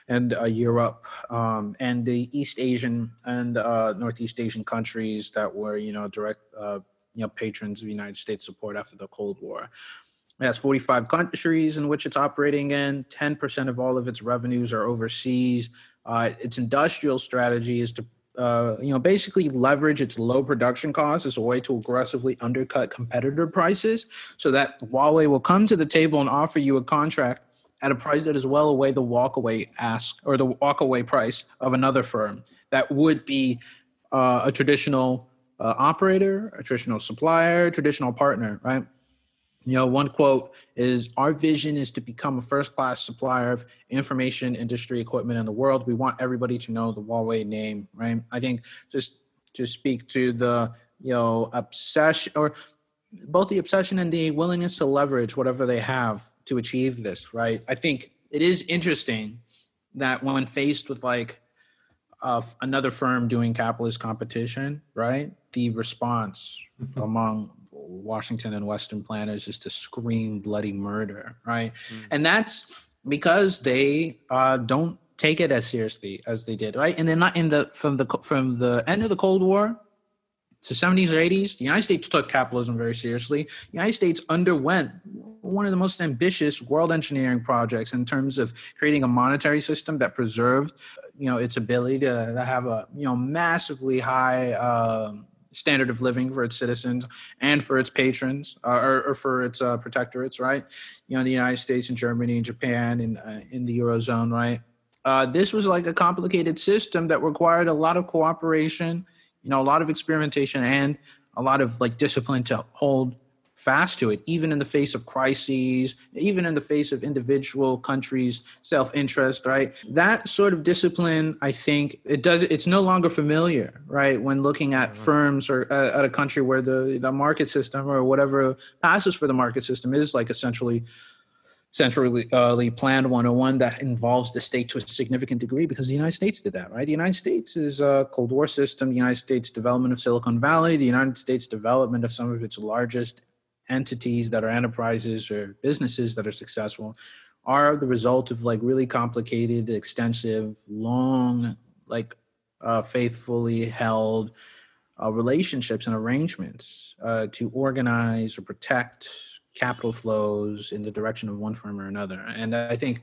and uh, Europe um, and the East Asian and uh, Northeast Asian countries that were you know direct uh, you know patrons of United States support after the Cold War. It has 45 countries in which it's operating in. 10% of all of its revenues are overseas. Uh, its industrial strategy is to uh, you know, basically leverage its low production costs as a way to aggressively undercut competitor prices so that Huawei will come to the table and offer you a contract at a price that is well away the walkaway ask or the walkaway price of another firm that would be uh, a traditional uh, operator, a traditional supplier, traditional partner, right? You know, one quote is Our vision is to become a first class supplier of information industry equipment in the world. We want everybody to know the Huawei name, right? I think just to speak to the, you know, obsession or both the obsession and the willingness to leverage whatever they have to achieve this, right? I think it is interesting that when faced with like uh, another firm doing capitalist competition, right? The response mm-hmm. among Washington and Western planners is to scream bloody murder, right? Mm. And that's because they uh, don't take it as seriously as they did, right? And then not in the from the from the end of the Cold War to 70s or 80s, the United States took capitalism very seriously. The United States underwent one of the most ambitious world engineering projects in terms of creating a monetary system that preserved, you know, its ability to, to have a you know massively high. Um, standard of living for its citizens and for its patrons uh, or, or, for its uh, protectorates, right? You know, the United States and Germany and Japan and uh, in the Eurozone, right? Uh, this was like a complicated system that required a lot of cooperation, you know, a lot of experimentation and a lot of like discipline to hold fast to it, even in the face of crises, even in the face of individual countries' self-interest, right? That sort of discipline, I think, it does. It's no longer familiar, right? When looking at mm-hmm. firms or uh, at a country where the the market system or whatever passes for the market system is like essentially centrally uh, planned 101 that involves the state to a significant degree because the United States did that, right? The United States is a Cold War system, the United States development of Silicon Valley, the United States development of some of its largest entities that are enterprises or businesses that are successful are the result of like really complicated, extensive, long, like uh, faithfully held uh, relationships and arrangements uh, to organize or protect capital flows in the direction of one firm or another. And I think,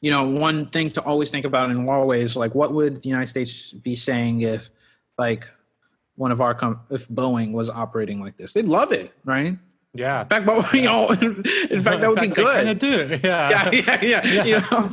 you know, one thing to always think about in Huawei is like, what would the United States be saying if, like, one of our com- if Boeing was operating like this. They'd love it, right? Yeah. In fact, but, you know, in fact, that would fact, be good. They do. Yeah. Yeah. Yeah. Yeah. yeah. You know?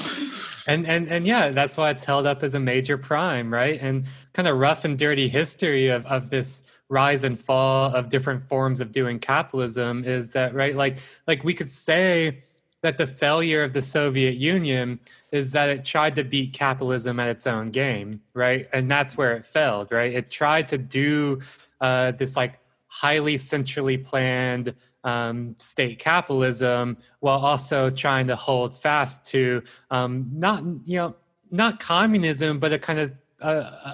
And and and yeah, that's why it's held up as a major prime, right? And kind of rough and dirty history of of this rise and fall of different forms of doing capitalism is that right? Like like we could say that the failure of the Soviet Union is that it tried to beat capitalism at its own game, right? And that's where it failed, right? It tried to do uh, this like highly centrally planned um, state capitalism while also trying to hold fast to um, not you know not communism, but a kind of a,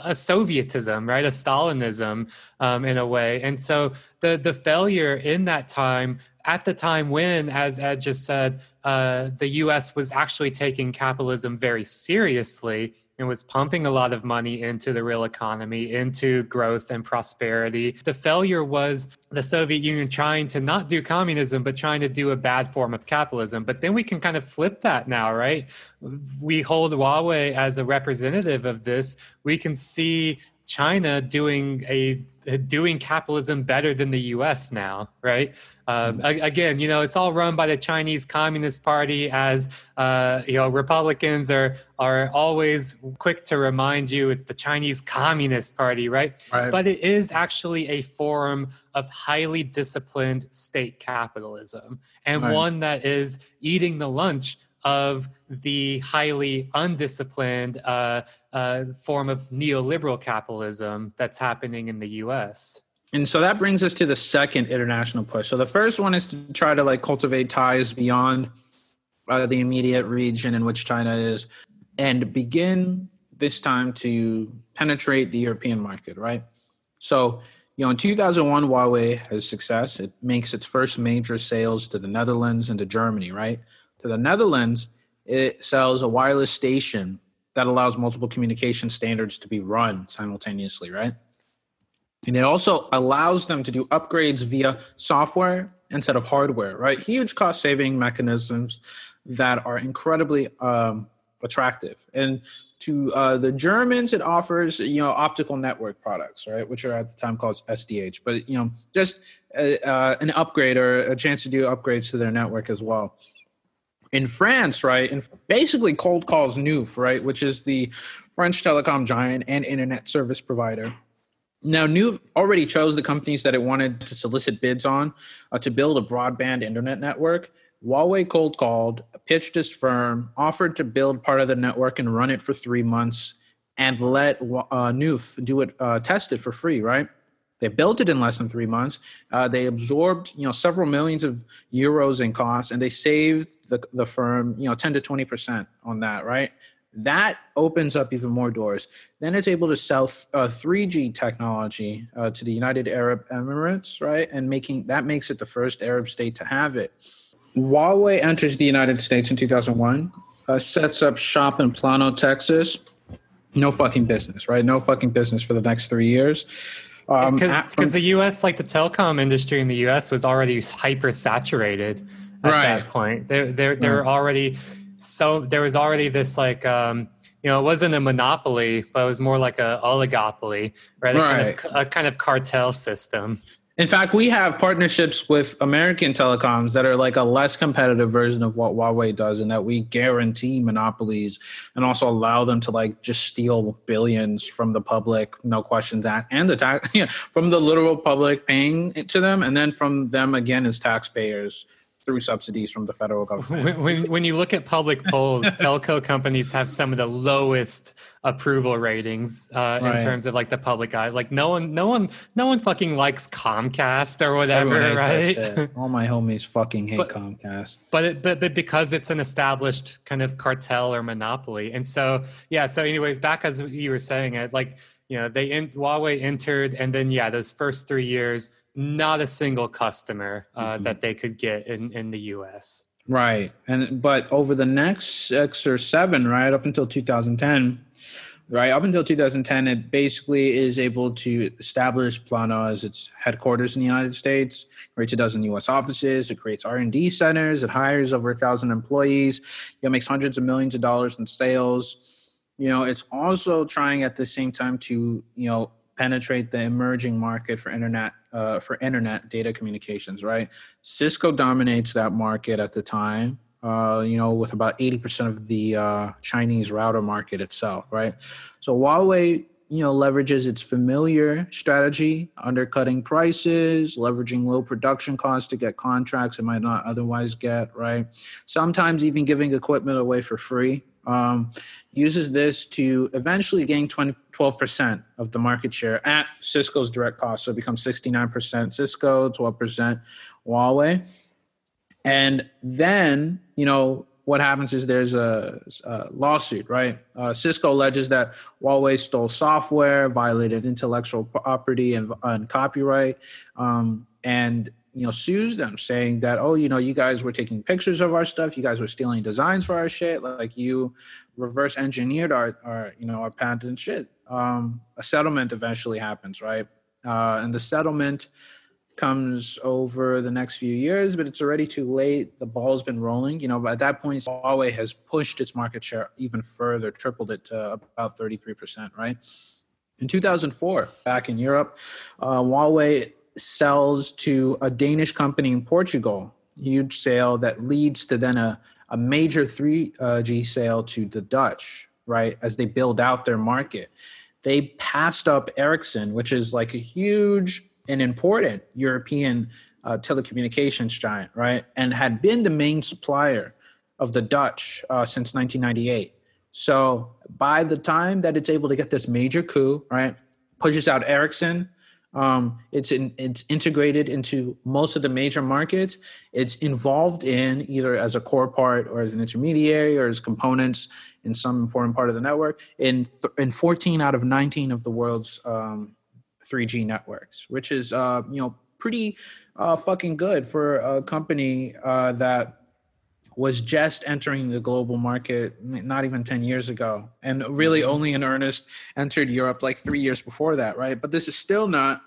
a Sovietism, right? A Stalinism um, in a way. And so the the failure in that time, at the time when, as Ed just said, uh, the U.S. was actually taking capitalism very seriously and was pumping a lot of money into the real economy, into growth and prosperity. The failure was the Soviet Union trying to not do communism, but trying to do a bad form of capitalism. But then we can kind of flip that now, right? We hold Huawei as a representative of this. We can see China doing a doing capitalism better than the U.S. now, right? Um, mm-hmm. again, you know, it's all run by the Chinese Communist Party. As uh, you know, Republicans are are always quick to remind you it's the Chinese Communist Party, right? right? But it is actually a form of highly disciplined state capitalism, and right. one that is eating the lunch of the highly undisciplined uh, uh, form of neoliberal capitalism that's happening in the US. And so that brings us to the second international push. So the first one is to try to like cultivate ties beyond uh, the immediate region in which China is and begin this time to penetrate the European market, right? So, you know, in 2001, Huawei has success. It makes its first major sales to the Netherlands and to Germany, right? To the Netherlands, it sells a wireless station that allows multiple communication standards to be run simultaneously, right? And it also allows them to do upgrades via software instead of hardware, right? Huge cost saving mechanisms that are incredibly um, attractive. And to uh, the Germans, it offers you know optical network products, right, which are at the time called SDH. But you know, just a, uh, an upgrade or a chance to do upgrades to their network as well in France, right, and basically cold calls Neuf, right, which is the French telecom giant and internet service provider. Now, Neuf already chose the companies that it wanted to solicit bids on uh, to build a broadband internet network. Huawei cold called, pitched his firm, offered to build part of the network and run it for three months, and let uh, do it, uh, test it for free, right? They built it in less than three months. Uh, they absorbed, you know, several millions of euros in costs, and they saved the, the firm, you know, 10 to 20 percent on that. Right, that opens up even more doors. Then it's able to sell uh, 3G technology uh, to the United Arab Emirates, right, and making that makes it the first Arab state to have it. Huawei enters the United States in 2001, uh, sets up shop in Plano, Texas. No fucking business, right? No fucking business for the next three years. Um, because the U.S. like the telecom industry in the U.S. was already hyper saturated at right. that point. There, there, there were already so there was already this like um, you know it wasn't a monopoly, but it was more like a oligopoly, right? A, right. Kind, of, a kind of cartel system. In fact, we have partnerships with American telecoms that are like a less competitive version of what Huawei does, and that we guarantee monopolies and also allow them to like just steal billions from the public, no questions asked, and the tax yeah, from the literal public paying it to them, and then from them again as taxpayers through subsidies from the federal government. When, when, when, you look at public polls, telco companies have some of the lowest approval ratings uh, right. in terms of like the public eyes. Like no one, no one, no one fucking likes Comcast or whatever, right? All my homies fucking hate but, Comcast. But it, but but because it's an established kind of cartel or monopoly, and so yeah. So anyways, back as you were saying it, like you know they in, Huawei entered, and then yeah, those first three years not a single customer uh, mm-hmm. that they could get in, in the US. Right. And but over the next six or seven, right, up until 2010, right, up until 2010, it basically is able to establish Plano as its headquarters in the United States, creates a dozen U.S. offices, it creates R&D centers, it hires over a thousand employees, it makes hundreds of millions of dollars in sales. You know, it's also trying at the same time to, you know, penetrate the emerging market for internet uh, for internet data communications. Right, Cisco dominates that market at the time. Uh, you know, with about eighty percent of the uh, Chinese router market itself. Right, so Huawei you know leverages its familiar strategy undercutting prices leveraging low production costs to get contracts it might not otherwise get right sometimes even giving equipment away for free um, uses this to eventually gain 20, 12% of the market share at Cisco's direct cost. So it becomes 69% Cisco, 12% Huawei. And then, you know, what happens is there's a, a lawsuit, right? Uh, Cisco alleges that Huawei stole software, violated intellectual property and, and copyright. Um, and you know sues them saying that oh you know you guys were taking pictures of our stuff you guys were stealing designs for our shit like you reverse engineered our, our you know our patent shit um, a settlement eventually happens right? Uh, and the settlement comes over the next few years but it's already too late. The ball's been rolling. You know but at that point huawei has pushed its market share even further tripled it to about 33% right? In 2004 back in europe uh, huawei sells to a Danish company in Portugal, huge sale that leads to then a, a major 3G uh, sale to the Dutch, right, as they build out their market. They passed up Ericsson, which is like a huge and important European uh, telecommunications giant, right, and had been the main supplier of the Dutch uh, since 1998. So by the time that it's able to get this major coup, right, pushes out Ericsson, um, it's in, it's integrated into most of the major markets. It's involved in either as a core part or as an intermediary or as components in some important part of the network in th- in 14 out of 19 of the world's um, 3G networks, which is uh, you know pretty uh, fucking good for a company uh, that was just entering the global market not even 10 years ago and really mm-hmm. only in earnest entered Europe like 3 years before that, right? But this is still not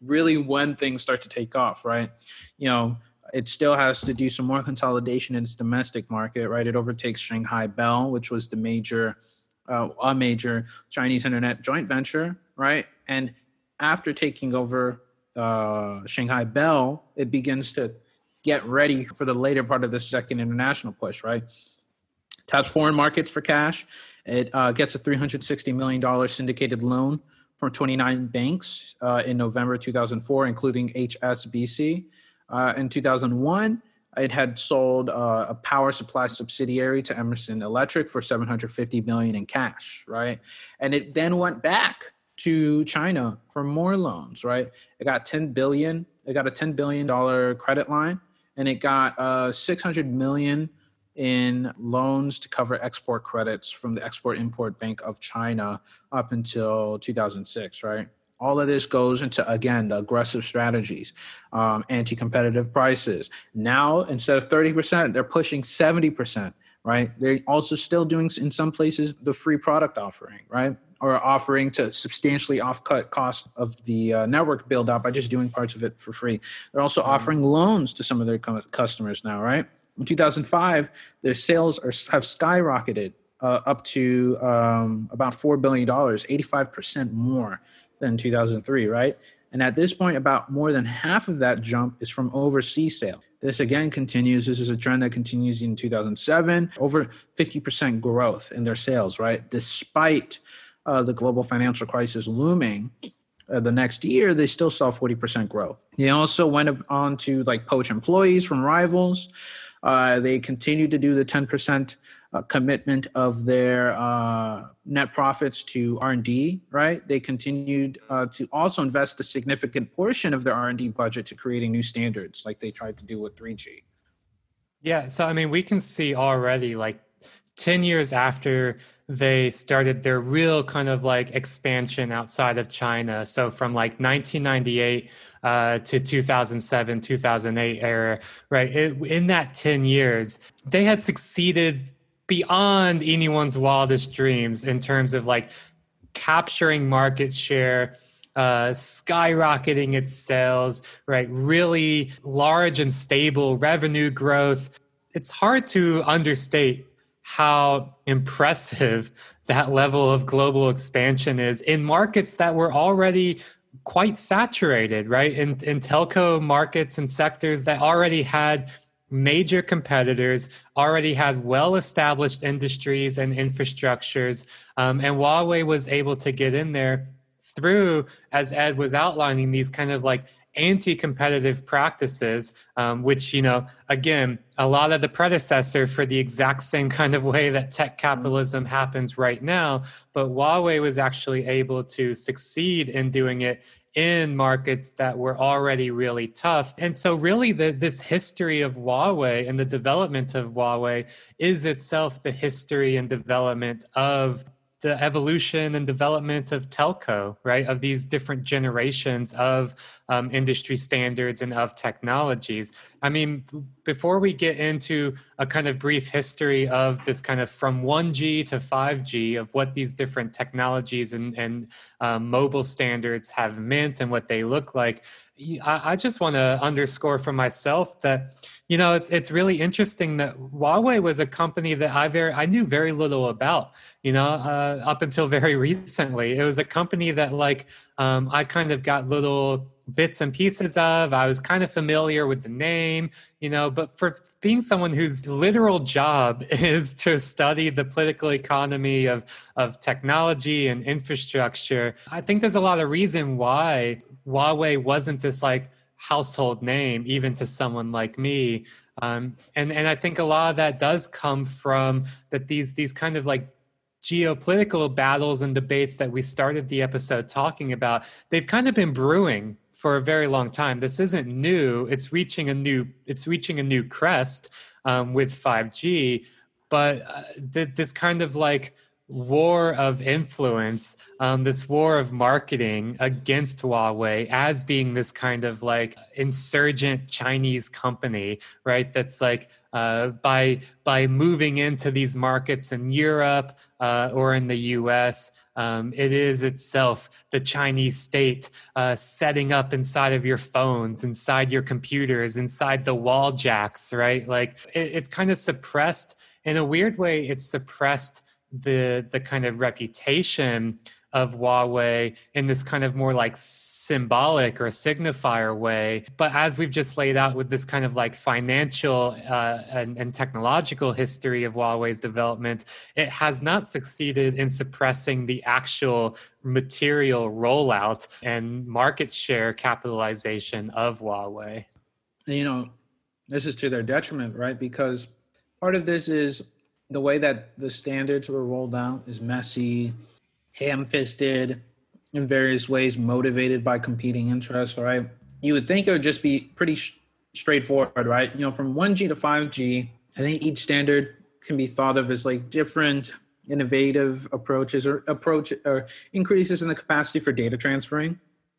really when things start to take off, right? You know, it still has to do some more consolidation in its domestic market, right? It overtakes Shanghai Bell, which was the major uh, a major Chinese internet joint venture, right? And after taking over uh, Shanghai Bell, it begins to get ready for the later part of the second international push, right? Taps foreign markets for cash. It uh, gets a $360 million syndicated loan from 29 banks uh, in November 2004, including HSBC. Uh, in 2001, it had sold uh, a power supply subsidiary to Emerson Electric for 750 million in cash, right? And it then went back to China for more loans, right? It got 10 billion. It got a 10 billion dollar credit line and it got uh, 600 million in loans to cover export credits from the Export Import Bank of China up until 2006, right? All of this goes into, again, the aggressive strategies, um, anti competitive prices. Now, instead of 30%, they're pushing 70%, right? They're also still doing, in some places, the free product offering, right? Or offering to substantially offcut cost of the uh, network build out by just doing parts of it for free. They're also mm-hmm. offering loans to some of their customers now, right? In 2005, their sales are, have skyrocketed uh, up to um, about $4 billion, 85% more than 2003, right? And at this point, about more than half of that jump is from overseas sales. This again continues. This is a trend that continues in 2007, over 50% growth in their sales, right? Despite uh, the global financial crisis looming, uh, the next year, they still saw 40% growth. They also went on to like poach employees from rivals. Uh, they continued to do the 10% uh, commitment of their uh, net profits to R&D, right? They continued uh, to also invest a significant portion of their R&D budget to creating new standards like they tried to do with 3G. Yeah, so I mean, we can see already like 10 years after they started their real kind of like expansion outside of China. So from like 1998 uh, to 2007, 2008 era, right? It, in that 10 years, they had succeeded beyond anyone's wildest dreams in terms of like capturing market share. Uh, skyrocketing its sales, right? Really large and stable revenue growth. It's hard to understate how impressive that level of global expansion is in markets that were already quite saturated, right? In, in telco markets and sectors that already had major competitors, already had well established industries and infrastructures. Um, and Huawei was able to get in there through, as Ed was outlining, these kind of like anti-competitive practices um, which you know again a lot of the predecessor for the exact same kind of way that tech capitalism happens right now but huawei was actually able to succeed in doing it in markets that were already really tough. And so really the, this history of huawei and the development of huawei is itself the history and development of the evolution and development of telco, right? Of these different generations of um, industry standards and of technologies. I mean, before we get into a kind of brief history of this kind of from 1G to 5G of what these different technologies and, and um, mobile standards have meant and what they look like, I, I just want to underscore for myself that you know it's it's really interesting that Huawei was a company that I very I knew very little about you know uh, up until very recently. It was a company that like um, I kind of got little bits and pieces of. I was kind of familiar with the name you know but for being someone whose literal job is to study the political economy of of technology and infrastructure I think there's a lot of reason why Huawei wasn't this like household name even to someone like me. Um, and and I think a lot of that does come from that these these kind of like geopolitical battles and debates that we started the episode talking about they've kind of been brewing for a very long time. This isn't new. It's reaching a new it's reaching a new crest um, with 5g but uh, th- this kind of like war of influence, um, this war of marketing against Huawei as being this kind of like insurgent Chinese company, right? That's like uh, by by moving into these markets in Europe uh, or in the U.S. Um, it is itself the Chinese state uh, setting up inside of your phones, inside your computers, inside the wall jacks, right? Like it, it's kind of suppressed in a weird way. It's suppressed the the kind of reputation of Huawei in this kind of more like symbolic or signifier way. But as we've just laid out with this kind of like financial uh, and, and, technological history of Huawei's development, it has not succeeded in suppressing the actual material rollout and market share capitalization of Huawei. You know, this is to their detriment, right? Because part of this is the way that the standards were rolled out is messy, ham-fisted, in various ways, motivated by competing interests. Right? You would think it would just be pretty sh- straightforward, right? You know, from 1G to 5G, I think each standard can be thought of as like different innovative approaches or approach or increases in the capacity for data transferring,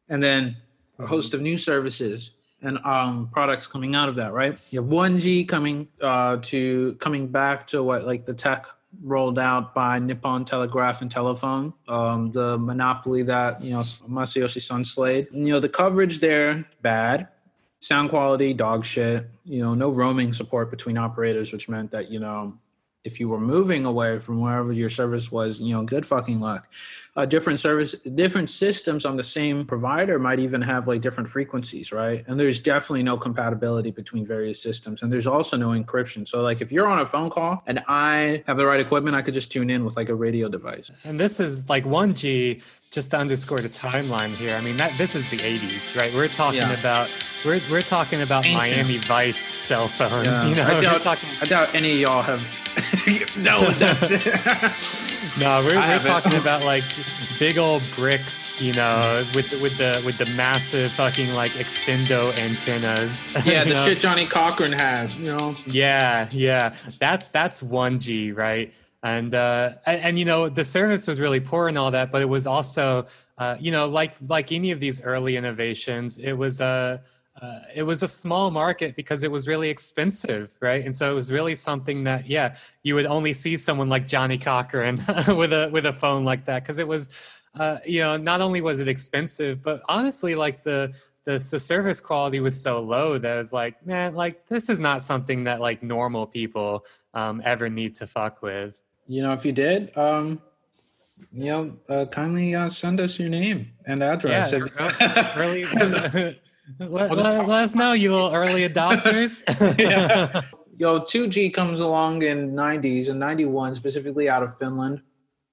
and then a host mm-hmm. of new services and um, products coming out of that, right? You have 1G coming uh, to coming back to what like the tech rolled out by Nippon Telegraph and Telephone, um, the monopoly that you know Masayoshi Son slayed. You know the coverage there bad, sound quality dog shit. You know no roaming support between operators, which meant that you know if you were moving away from wherever your service was, you know, good fucking luck. Uh, different service, different systems on the same provider might even have like different frequencies, right? And there's definitely no compatibility between various systems, and there's also no encryption. So, like, if you're on a phone call and I have the right equipment, I could just tune in with like a radio device. And this is like 1G just to underscore the timeline here, I mean that this is the '80s, right? We're talking yeah. about we're we're talking about Ancient. Miami Vice cell phones. Yeah. You know, I doubt, talking, I doubt any of y'all have dealt with that. no, we're, we're talking about like big old bricks, you know, with the, with the with the massive fucking like extendo antennas. Yeah, the know? shit Johnnie Cochran had, you know. Yeah, yeah, that's that's one G, right? and uh, and, and, you know the service was really poor and all that, but it was also uh, you know like like any of these early innovations, it was a uh, it was a small market because it was really expensive, right? And so it was really something that yeah you would only see someone like Johnnie Cochran with a with a phone like that because it was uh, you know not only was it expensive, but honestly like the the, the service quality was so low that was like man like this is not something that like normal people um, ever need to fuck with you know, if you did, um, you know, uh, kindly uh, send us your name and address. Yeah, early, let, let, let, us know, you little early adopters. yeah. Yo, 2G comes along in 90s and 91, specifically out of Finland.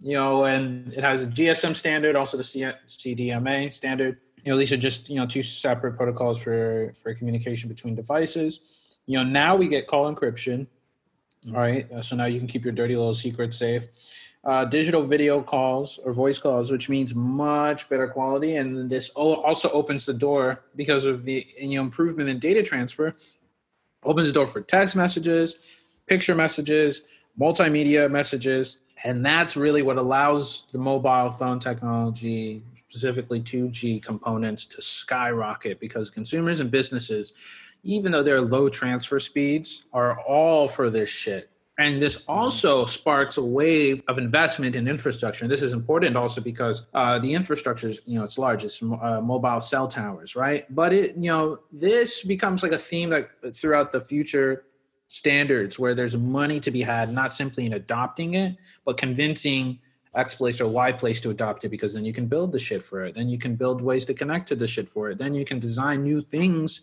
You know, and it has a GSM standard, also the C- CDMA standard. You know, these are just you know two separate protocols for for communication between devices. You know, now we get call encryption, all right. Uh, so now you can keep your dirty little secret safe. Uh, digital video calls or voice calls, which means much better quality. And this also opens the door because of the you know, improvement in data transfer, opens the door for text messages, picture messages, multimedia messages, And that's really what allows the mobile phone technology, specifically 2G components, to skyrocket because consumers and businesses, even though they're low transfer speeds, are all for this shit. And this also sparks a wave of investment in infrastructure. And this is important also because uh, the infrastructure is, you know, it's large. It's uh, mobile cell towers, right? But it, you know, this becomes like a theme that throughout the future standards where there's money to be had, not simply in adopting it, but convincing X place or Y place to adopt it because then you can build the shit for it. Then you can build ways to connect to the shit for it. Then you can design new things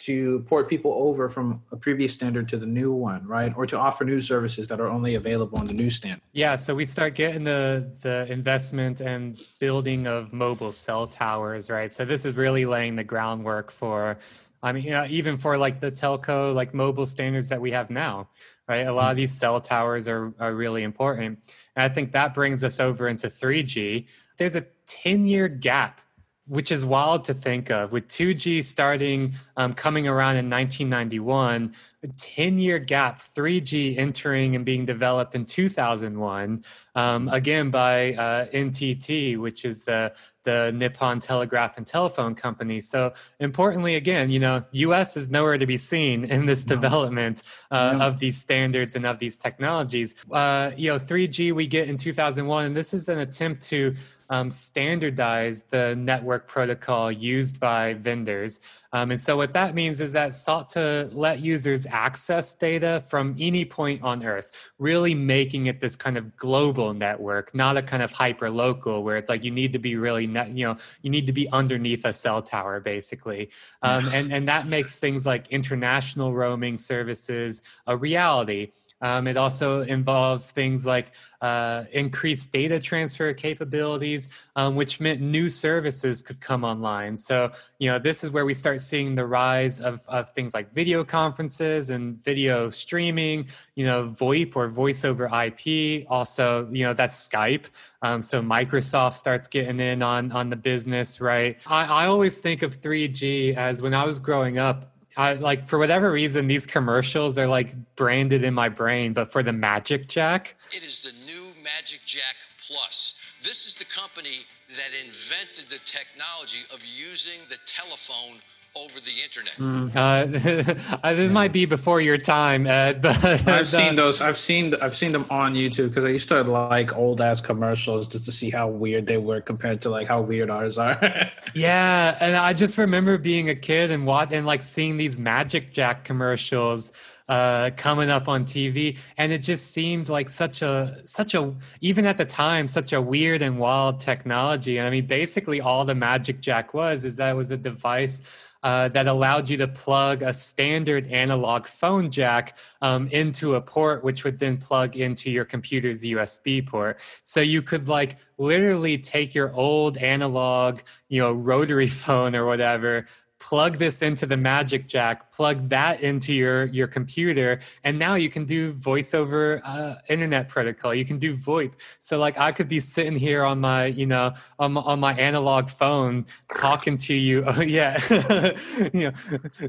to port people over from a previous standard to the new one, right? Or to offer new services that are only available on the new standard. Yeah, so we start getting the the investment and building of mobile cell towers, right? So this is really laying the groundwork for I mean, yeah, even for like the telco, like mobile standards that we have now, right? A lot of mm-hmm. these cell towers are, are really important. And I think that brings us over into 3G. There's a 10 year gap which is wild to think of with 2g starting um, coming around in 1991 a 10 year gap 3g entering and being developed in 2001 um, again by uh, ntt which is the the nippon telegraph and telephone company so importantly again you know us is nowhere to be seen in this no. development uh, no. of these standards and of these technologies uh, you know 3g we get in 2001 and this is an attempt to um, standardize the network protocol used by vendors. Um, and so, what that means is that sought to let users access data from any point on Earth, really making it this kind of global network, not a kind of hyper local where it's like you need to be really, net, you know, you need to be underneath a cell tower, basically. Um, and, and that makes things like international roaming services a reality. Um, it also involves things like uh, increased data transfer capabilities, um, which meant new services could come online. So, you know, this is where we start seeing the rise of, of things like video conferences and video streaming, you know, VoIP or voice over IP. Also, you know, that's Skype. Um, so Microsoft starts getting in on, on the business, right? I, I always think of 3G as when I was growing up, I like for whatever reason these commercials are like branded in my brain, but for the Magic Jack. It is the new Magic Jack Plus. This is the company that invented the technology of using the telephone over the internet. Mm, uh, this might be before your time, Ed. But I've seen those. I've seen. I've seen them on YouTube because I used to like old ass commercials just to see how weird they were compared to like how weird ours are. yeah, and I just remember being a kid and what and like seeing these Magic Jack commercials uh, coming up on TV, and it just seemed like such a such a even at the time such a weird and wild technology. And I mean, basically, all the Magic Jack was is that it was a device uh, that allowed you to plug a standard analog phone jack um, into a port, which would then plug into your computer's USB port. So you could like literally take your old analog, you know, rotary phone or whatever, plug this into the magic jack. Plug that into your your computer. And now you can do voice over uh, internet protocol. You can do voip. So like i could be sitting here on my you know on my, on my analog phone talking to you. Oh yeah. You know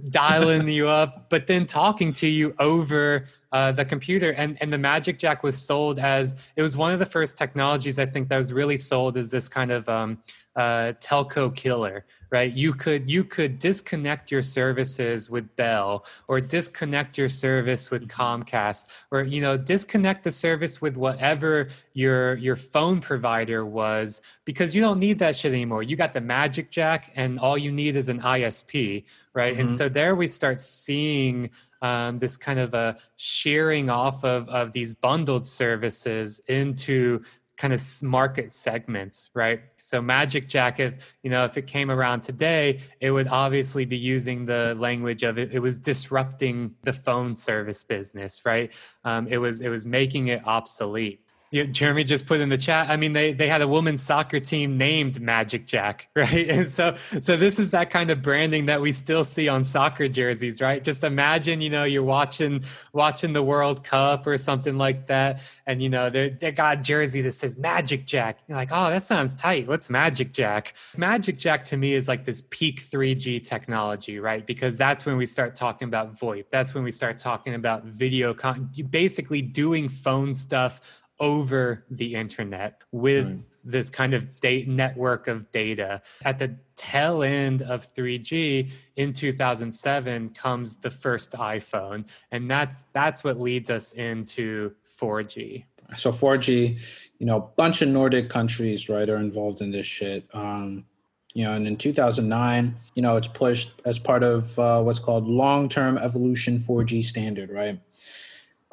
dialing you up but then talking to you over uh, the computer. And, and the magic jack was sold as it was one of the first technologies i think that was really sold as this kind of um, uh, telco killer right? You could you could disconnect your services with bell or disconnect your service with comcast or you know disconnect the service with whatever your your phone provider was because you don't need that shit anymore. You got the magic jack and all you need is an isp right? Mm-hmm. and so there we start seeing um, this kind of a shearing off of, of these bundled services into kind of market segments, right? So Magic Jacket, you know, if it came around today, it would obviously be using the language of it. It was disrupting the phone service business, right? Um, it was it was making it obsolete. Yeah, Jeremy just put in the chat. I mean, they they had a women's soccer team named Magic Jack, right? And so so this is that kind of branding that we still see on soccer jerseys, right? Just imagine, you know, you're watching watching the World Cup or something like that, and you know they they got a jersey that says Magic Jack. You're like, oh, that sounds tight. What's Magic Jack? Magic Jack to me is like this peak 3G technology, right? Because that's when we start talking about VoIP. That's when we start talking about video, con- basically doing phone stuff over the internet with this kind of date network of data. At the tail end of 3G in 2007 comes the first iPhone, and that's that's what leads us into 4G. So 4G, you know, a bunch of Nordic countries, right, are involved in this shit. Um, you know, and in 2009, you know, it's pushed as part of uh, what's called long-term evolution 4G standard, right?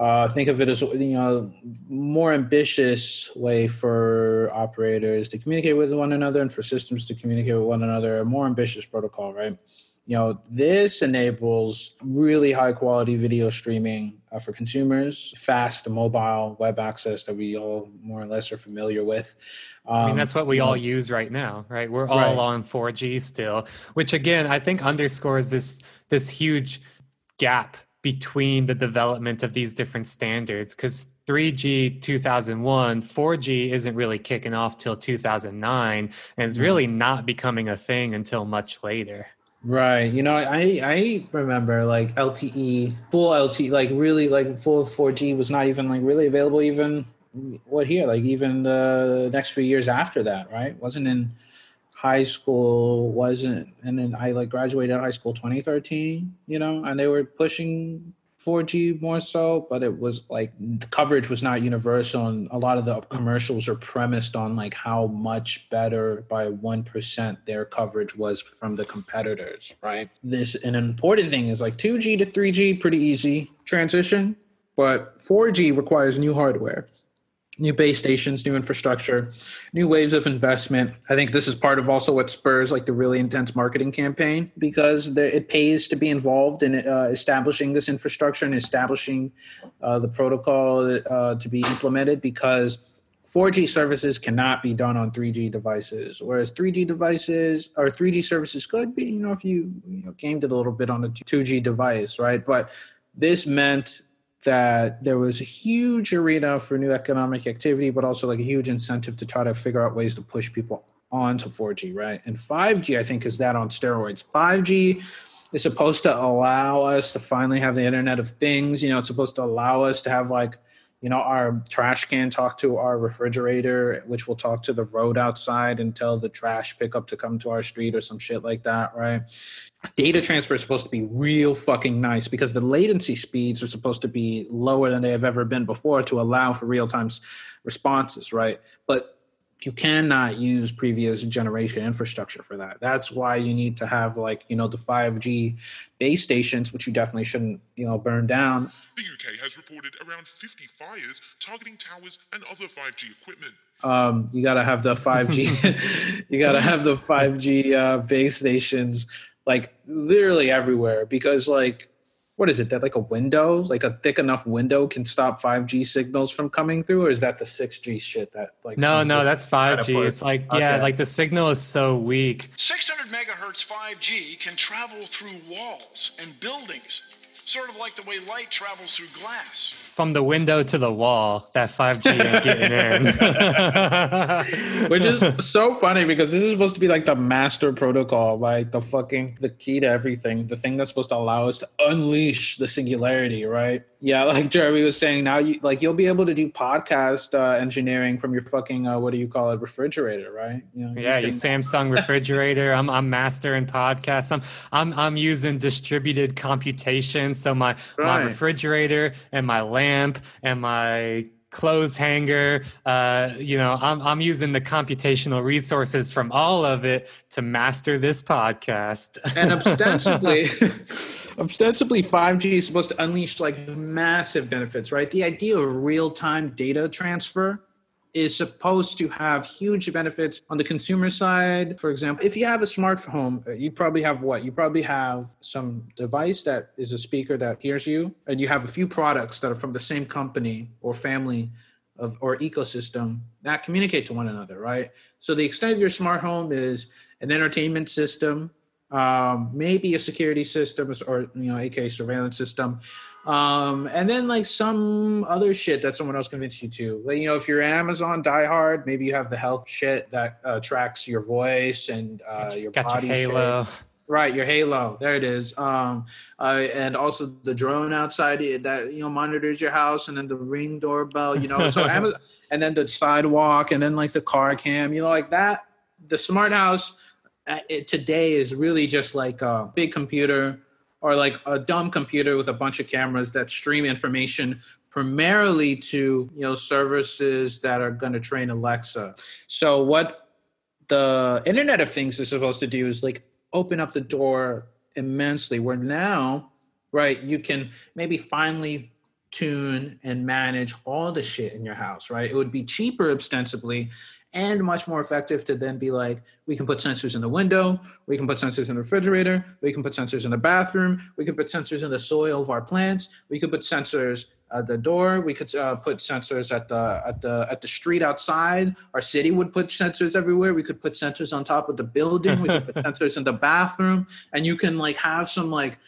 Uh, think of it as you know more ambitious way for operators to communicate with one another and for systems to communicate with one another. A more ambitious protocol, right? You know, this enables really high quality video streaming uh, for consumers, fast mobile web access that we all more or less are familiar with. Um, I mean, that's what we all know, use right now, right? We're all Right. on 4G still, which again, I think underscores this this huge gap between the development of these different standards because 3G 2001, 4G isn't really kicking off till 2009 and it's really mm. not becoming a thing until much later. Right. You know, I I remember like LTE, full LTE, like really like full 4G was not even like really available even what here, like even the next few years after that, right? Wasn't in high school, wasn't and then I like graduated high school 2013, you know, and they were pushing 4G more so, but it was like coverage was not universal, and a lot of the commercials are premised on like how much better by one percent their coverage was from the competitors, right? This an important thing is like 2G to 3G, pretty easy transition, but 4G requires new hardware new base stations, new infrastructure, new waves of investment. I think this is part of also what spurs like the really intense marketing campaign because the, it pays to be involved in uh, establishing this infrastructure and establishing uh, the protocol uh, to be implemented because 4G services cannot be done on 3G devices, whereas 3G devices or 3G services could be, you know, if you, you know, gamed it a little bit on a 2G device, right? But this meant that there was a huge arena for new economic activity, but also like a huge incentive to try to figure out ways to push people onto 4G, right? And 5G, I think, is that on steroids. 5G is supposed to allow us to finally have the Internet of Things. You know, it's supposed to allow us to have like, you know, our trash can talk to our refrigerator, which will talk to the road outside and tell the trash pickup to come to our street or some shit like that, right? data transfer is supposed to be real fucking nice because the latency speeds are supposed to be lower than they have ever been before to allow for real time responses, right? But you cannot use previous generation infrastructure for that. That's why you need to have like, you know, the 5G base stations, which you definitely shouldn't, you know, burn down. The UK has reported around 50 fires targeting towers and other 5G equipment. Um, you got to have the 5G, you got to have the 5G uh, base stations like literally everywhere because like what is it that like a window like a thick enough window can stop 5g signals from coming through or is that the 6g shit that like No, no, that's 5G. It's like, yeah, like the signal is so weak. 600 megahertz 5G can travel through walls and buildings, sort of like the way light travels through glass. From the window to the wall, that 5G ain't getting in. which is so funny because this is supposed to be like the master protocol like the fucking the key to everything the thing that's supposed to allow us to unleash the singularity right yeah like jeremy was saying now you like you'll be able to do podcast uh, engineering from your fucking uh, what do you call it refrigerator right you know, you Yeah, your Samsung refrigerator. I'm I'm mastering podcasts. I'm I'm I'm using distributed computation. So my my refrigerator and my lamp and my clothes hanger. Uh, you know, I'm I'm using the computational resources from all of it to master this podcast. and ostensibly ostensibly 5g is supposed to unleash like massive benefits right the idea of real-time data transfer is supposed to have huge benefits on the consumer side. For example if you have a smart home uh, you probably have what? You probably have some device that is a speaker that hears you and you have a few products that are from the same company or family of or ecosystem that communicate to one another right? So the extent of your smart home is an entertainment system um, maybe a security system or you know aka surveillance system um, and then like some other shit that someone else convinced you to like you know if you're amazon diehard maybe you have the health shit that uh, tracks your voice and uh, your Got your body shape. Halo. Right, your Halo. There it is. Um, uh, and also the drone outside that you know monitors your house, and then the ring doorbell. You know, so Amazon, and then the sidewalk, and then like the car cam. You know, like that. The smart house uh, it, today is really just like a big computer or like a dumb computer with a bunch of cameras that stream information primarily to you know services that are going to train Alexa. So what the Internet of Things is supposed to do is like open up the door immensely. Where now, right, you can maybe finally tune and manage all the shit in your house, right? It would be cheaper ostensibly and much more effective to then be like, we can put sensors in the window, we can put sensors in the refrigerator, we can put sensors in the bathroom, we can put sensors in the soil of our plants, we could put sensors at the door, we could uh, put sensors at the at the at the street outside. Our city would put sensors everywhere. We could put sensors on top of the building. We could put sensors in the bathroom, and you can like have some like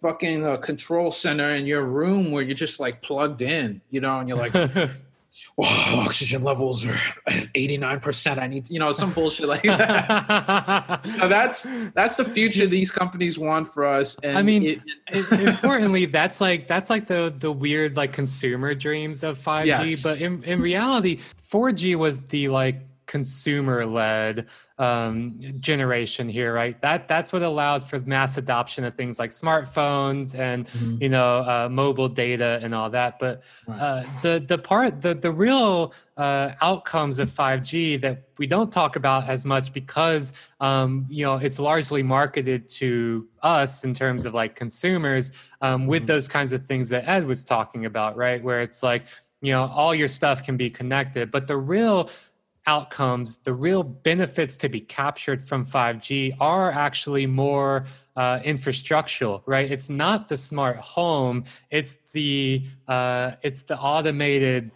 fucking uh, control center in your room where you're just like plugged in, you know, and you're like, "Whoa, oxygen levels are 89%. I need, you know, some bullshit like that. Now that's that's the future these companies want for us. And I mean, it- importantly, that's like that's like the the weird like consumer dreams of 5G. Yes. But in, in reality, 4G was the like consumer led um, generation here, right? That that's what allowed for mass adoption of things like smartphones and Mm-hmm. you know uh, mobile data and all that. But uh, the the part the the real uh, outcomes of 5G that we don't talk about as much because um, you know it's largely marketed to us in terms of like consumers um, with those kinds of things that Ed was talking about, right? Where it's like you know all your stuff can be connected, but the real outcomes, the real benefits to be captured from 5G are actually more uh, infrastructural, right? It's not the smart home; it's the uh, it's the automated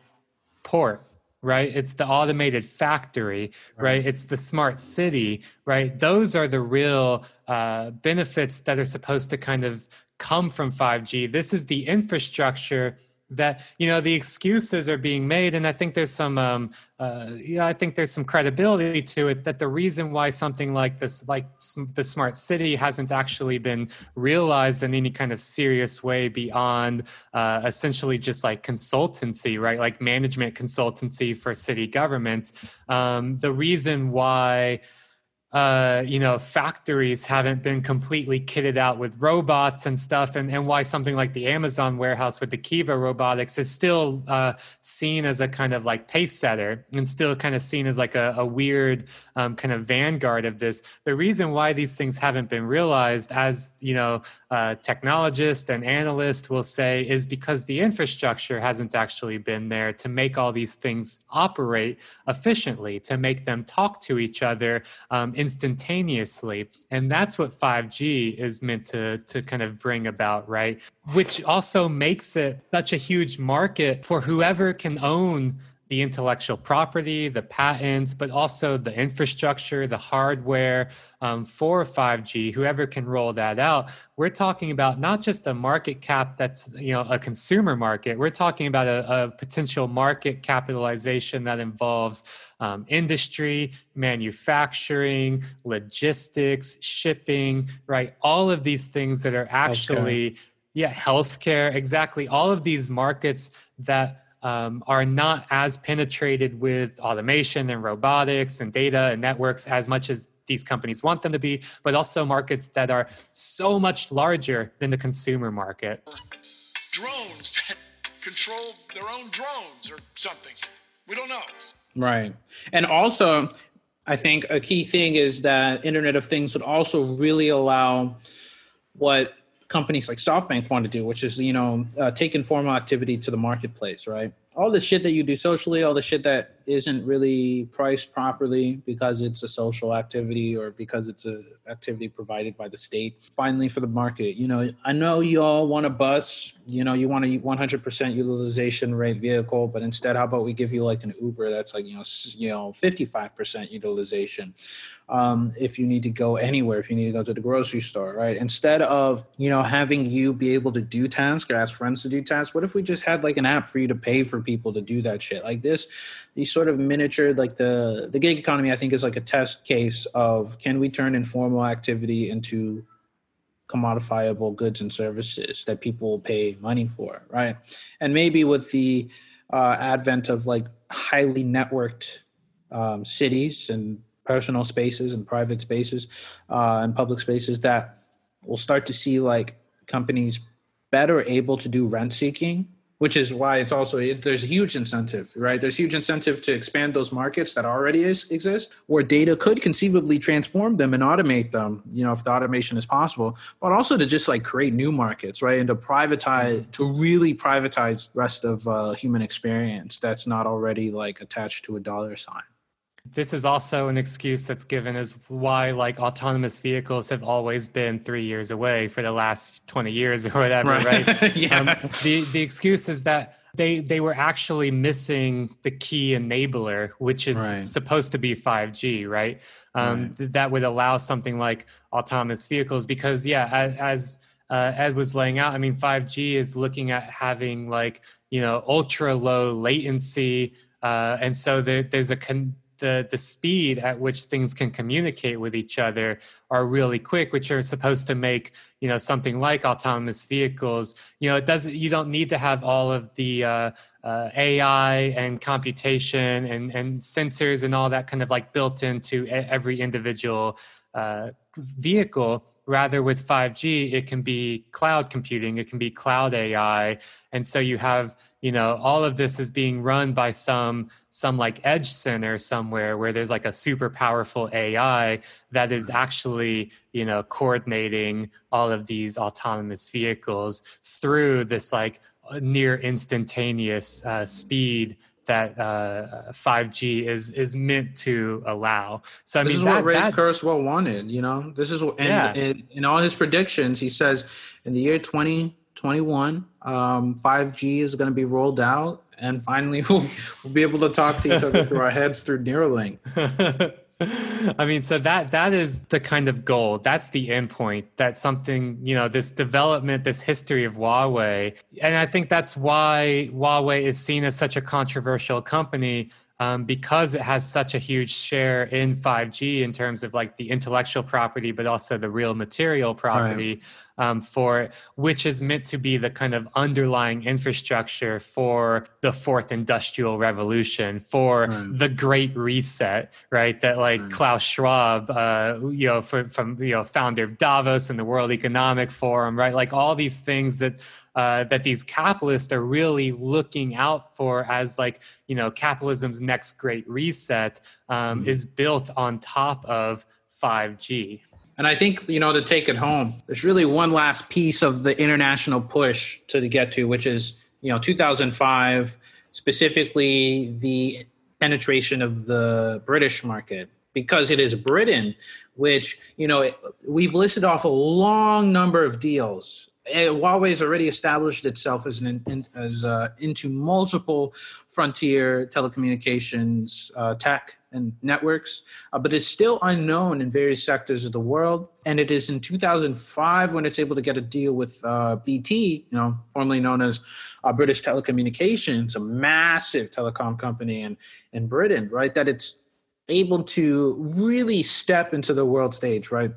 port right? It's the automated factory right, it's the smart city right? Those are the real uh, benefits that are supposed to kind of come from 5g this is the infrastructure that you know the excuses are being made and i think there's some um uh yeah i think there's some credibility to it that the reason why something like this like the smart city hasn't actually been realized in any kind of serious way beyond uh essentially just like consultancy right? Like management consultancy for city governments. Um the reason why uh, you know, factories haven't been completely kitted out with robots and stuff, and, and why something like the Amazon warehouse with the Kiva robotics is still uh, seen as a kind of like pace setter and still kind of seen as like a, a weird um, kind of vanguard of this. The reason why these things haven't been realized, as you know, uh, technologists and analysts will say, is because the infrastructure hasn't actually been there to make all these things operate efficiently, to make them talk to each other um, instantaneously. And that's what 5G is meant to, to kind of bring about, right? Which also makes it such a huge market for whoever can own the intellectual property, the patents, but also the infrastructure, the hardware um, for 5G, whoever can roll that out. We're talking about not just a market cap that's you know a consumer market. We're talking about a, a potential market capitalization that involves um, industry, manufacturing, logistics, shipping, right? All of these things that are actually yeah, healthcare, exactly. All of these markets that um, are not as penetrated with automation and robotics and data and networks as much as these companies want them to be, but also markets that are so much larger than the consumer market. Drones that control their own drones or something. We don't know. Right. And also, I think a key thing is that Internet of Things would also really allow what companies like SoftBank want to do, which is, you know, uh, take informal activity to the marketplace, right? All the shit that you do socially, all the shit that isn't really priced properly because it's a social activity or because it's a activity provided by the state. Finally, for the market, you know, I know you all want a bus, you know, you want a 100% utilization rate vehicle, but instead, how about we give you like an Uber that's like, you know, you know, 55% utilization um, if you need to go anywhere, if you need to go to the grocery store, right? Instead of you know having you be able to do tasks or ask friends to do tasks, what if we just had like an app for you to pay for people to do that shit? Like this, these sort of miniature, like the the gig economy, I think is like a test case of can we turn informal activity into commodifiable goods and services that people will pay money for, right? And maybe with the uh, advent of like highly networked um, cities and personal spaces and private spaces uh, and public spaces, that we'll start to see like companies better able to do rent seeking which is why it's also there's a huge incentive right? There's huge incentive to expand those markets that already is, exist where data could conceivably transform them and automate them you know if the automation is possible but also to just like create new markets right? And to privatize to really privatize the rest of uh, human experience that's not already like attached to a dollar sign this is also an excuse that's given as why like autonomous vehicles have always been three years away for the last 20 years or whatever right, right? yeah. Um, the, the excuse is that they they were actually missing the key enabler which is right. supposed to be 5g right, um, right. that would allow something like autonomous vehicles because yeah as, as uh, ed was laying out i mean 5g is looking at having like you know ultra low latency uh, and so there, there's a con- the the speed at which things can communicate with each other are really quick which are supposed to make you know something like autonomous vehicles. You know it doesn't you don't need to have all of the uh, uh, ai and computation and and sensors and all that kind of like built into every individual uh, vehicle. Rather with 5g it can be cloud computing it can be cloud ai and so you have you know all of this is being run by some some like edge center somewhere where there's like a super powerful ai that is actually you know coordinating all of these autonomous vehicles through this like near instantaneous uh, speed that uh, 5G is is meant to allow. So I this mean, is that, what Ray that, Kurzweil wanted. You know, this is what and, yeah. in, in all his predictions, he says in the year 2021, um, 5G is going to be rolled out, and finally we'll, we'll be able to talk to each other through our heads through Neuralink. I mean, so that that is the kind of goal. That's the end point. That's something, you know, this development, this history of Huawei. And I think that's why Huawei is seen as such a controversial company um, because it has such a huge share in 5G in terms of like the intellectual property, but also the real material property right. um, for it, which is meant to be the kind of underlying infrastructure for the fourth industrial revolution, for right. the Great Reset, right? That like right. Klaus Schwab, uh, you know, for, from you know, founder of Davos and the World Economic Forum, right? Like all these things that uh, that these capitalists are really looking out for as like you know capitalism's next great reset um, mm-hmm. is built on top of 5g and i think you know to take it home there's really one last piece of the international push to get to which is you know 2005 specifically the penetration of the british market because it is britain which you know we've listed off a long number of deals Huawei has already established itself as an in, as uh, into multiple frontier telecommunications uh, tech and networks, uh, but is still unknown in various sectors of the world. And it is in 2005 when it's able to get a deal with uh, BT, you know, formerly known as uh, British Telecommunications, a massive telecom company in in Britain, right? That it's able to really step into the world stage, right?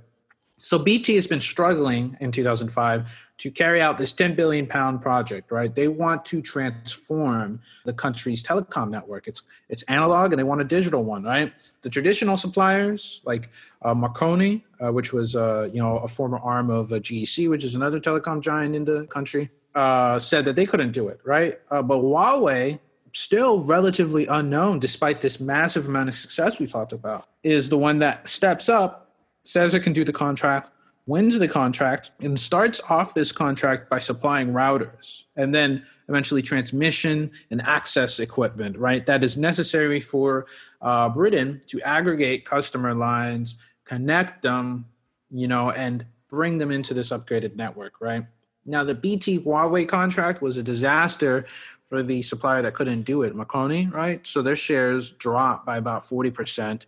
So BT has been struggling in 2005 to carry out this 10 billion pound project, right? They want to transform the country's telecom network. It's it's analog and they want a digital one, right? The traditional suppliers like uh, Marconi, uh, which was uh, you know a former arm of uh, GEC, which is another telecom giant in the country, uh, said that they couldn't do it, right? Uh, but Huawei, still relatively unknown despite this massive amount of success we talked about, is the one that steps up, says it can do the contract, wins the contract and starts off this contract by supplying routers and then eventually transmission and access equipment, right? That is necessary for uh, Britain to aggregate customer lines, connect them, you know, and bring them into this upgraded network, right? Now, the BT Huawei contract was a disaster for the supplier that couldn't do it, Marconi, right? So their shares dropped by about 40%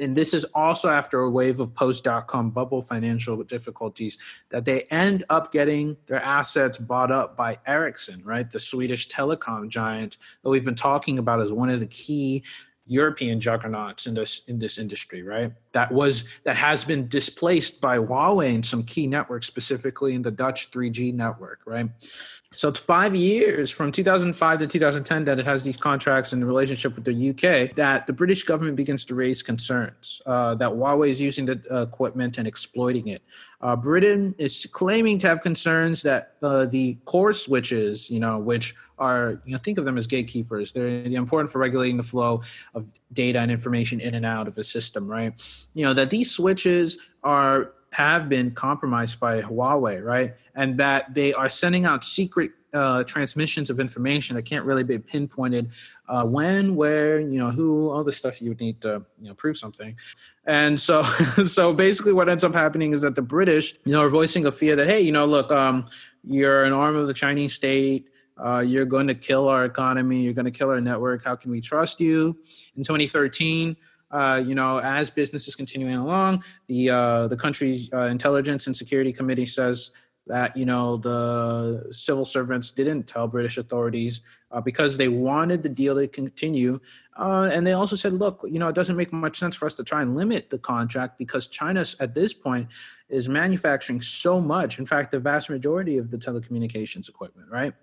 and this is also after a wave of post dot com bubble financial difficulties that they end up getting their assets bought up by Ericsson, right? The Swedish telecom giant that we've been talking about as one of the key European juggernauts in this in this industry, right? That was that has been displaced by Huawei and some key networks, specifically in the Dutch 3G network, right? So it's five years from 2005 to 2010 that it has these contracts in relationship with the UK that the British government begins to raise concerns uh, that Huawei is using the uh, equipment and exploiting it. Uh, Britain is claiming to have concerns that uh, the core switches, you know, which are you know think of them as gatekeepers. They're important for regulating the flow of data and information in and out of the system, right? You know that these switches are have been compromised by Huawei, right? And that they are sending out secret uh, transmissions of information that can't really be pinpointed uh, when, where, you know, who, all the stuff you would need to, you know, prove something. And so, so basically, what ends up happening is that the British, you know, are voicing a fear that, hey, you know, look, um, you're an arm of the Chinese state. Uh, you're going to kill our economy. You're going to kill our network. How can we trust you? In 2013, uh, you know, as business is continuing along, the uh, the country's uh, intelligence and security committee says that you know the civil servants didn't tell British authorities uh, because they wanted the deal to continue, uh, and they also said, look, you know, it doesn't make much sense for us to try and limit the contract because China at this point is manufacturing so much. In fact, the vast majority of the telecommunications equipment, right?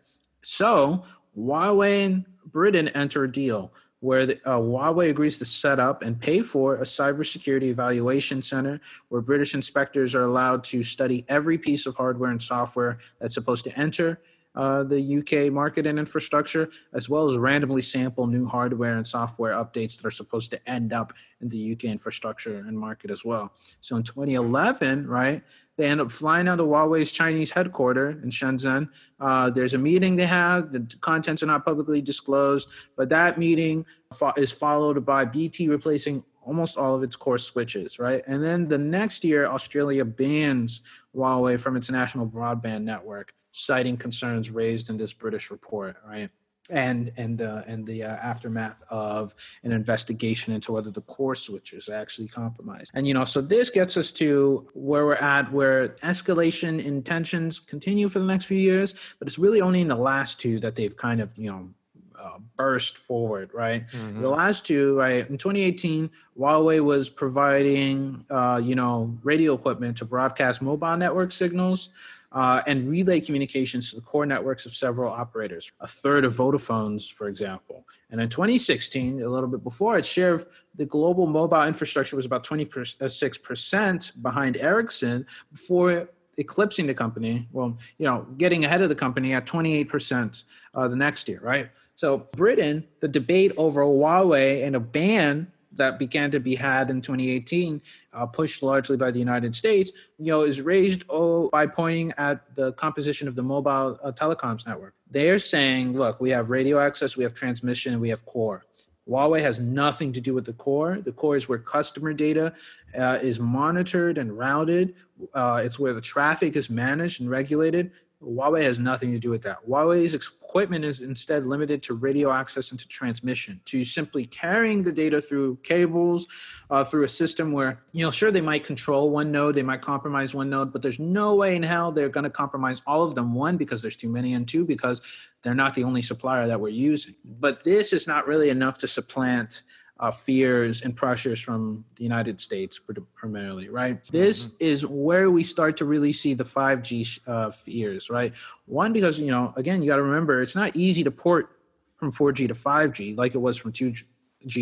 So Huawei and Britain enter a deal where the, uh, Huawei agrees to set up and pay for a cybersecurity evaluation center where British inspectors are allowed to study every piece of hardware and software that's supposed to enter uh, the UK market and infrastructure, as well as randomly sample new hardware and software updates that are supposed to end up in the UK infrastructure and market as well. So in 2011, right, they end up flying out to Huawei's Chinese headquarters in Shenzhen. Uh, there's a meeting they have. The contents are not publicly disclosed, but that meeting fo- is followed by BT replacing almost all of its core switches, right? And then the next year, Australia bans Huawei from its national broadband network, citing concerns raised in this British report, right? And and the and the uh, aftermath of an investigation into whether the core switches are actually compromised. And you know, so this gets us to where we're at, where escalation in tensions continue for the next few years, but it's really only in the last two that they've kind of you know uh, burst forward, right? Mm-hmm. The last two, right? In 2018, Huawei was providing, uh, you know, radio equipment to broadcast mobile network signals uh, and relay communications to the core networks of several operators, a third of Vodafone's, for example. And in 2016, a little bit before, its share of the global mobile infrastructure was about 26% behind Ericsson before eclipsing the company. Well, you know, getting ahead of the company at 28% uh, the next year, right? So, Britain, the debate over Huawei and a ban that began to be had in 2018, uh, pushed largely by the United States, you know, is raised oh, by pointing at the composition of the mobile uh, telecoms network. They're saying, look, we have radio access, we have transmission, we have core. Huawei has nothing to do with the core. The core is where customer data uh, is monitored and routed. Uh, it's where the traffic is managed and regulated. Huawei has nothing to do with that. Huawei's equipment is instead limited to radio access and to transmission, to simply carrying the data through cables, uh, through a system where, you know, sure, they might control one node, they might compromise one node, but there's no way in hell they're going to compromise all of them. One, because there's too many, and two, because they're not the only supplier that we're using. But this is not really enough to supplant uh, fears and pressures from the United States primarily, right? This mm-hmm. is where we start to really see the 5G uh, fears, right? One, because, you know, again, you got to remember it's not easy to port from 4G to 5G like it was from 2G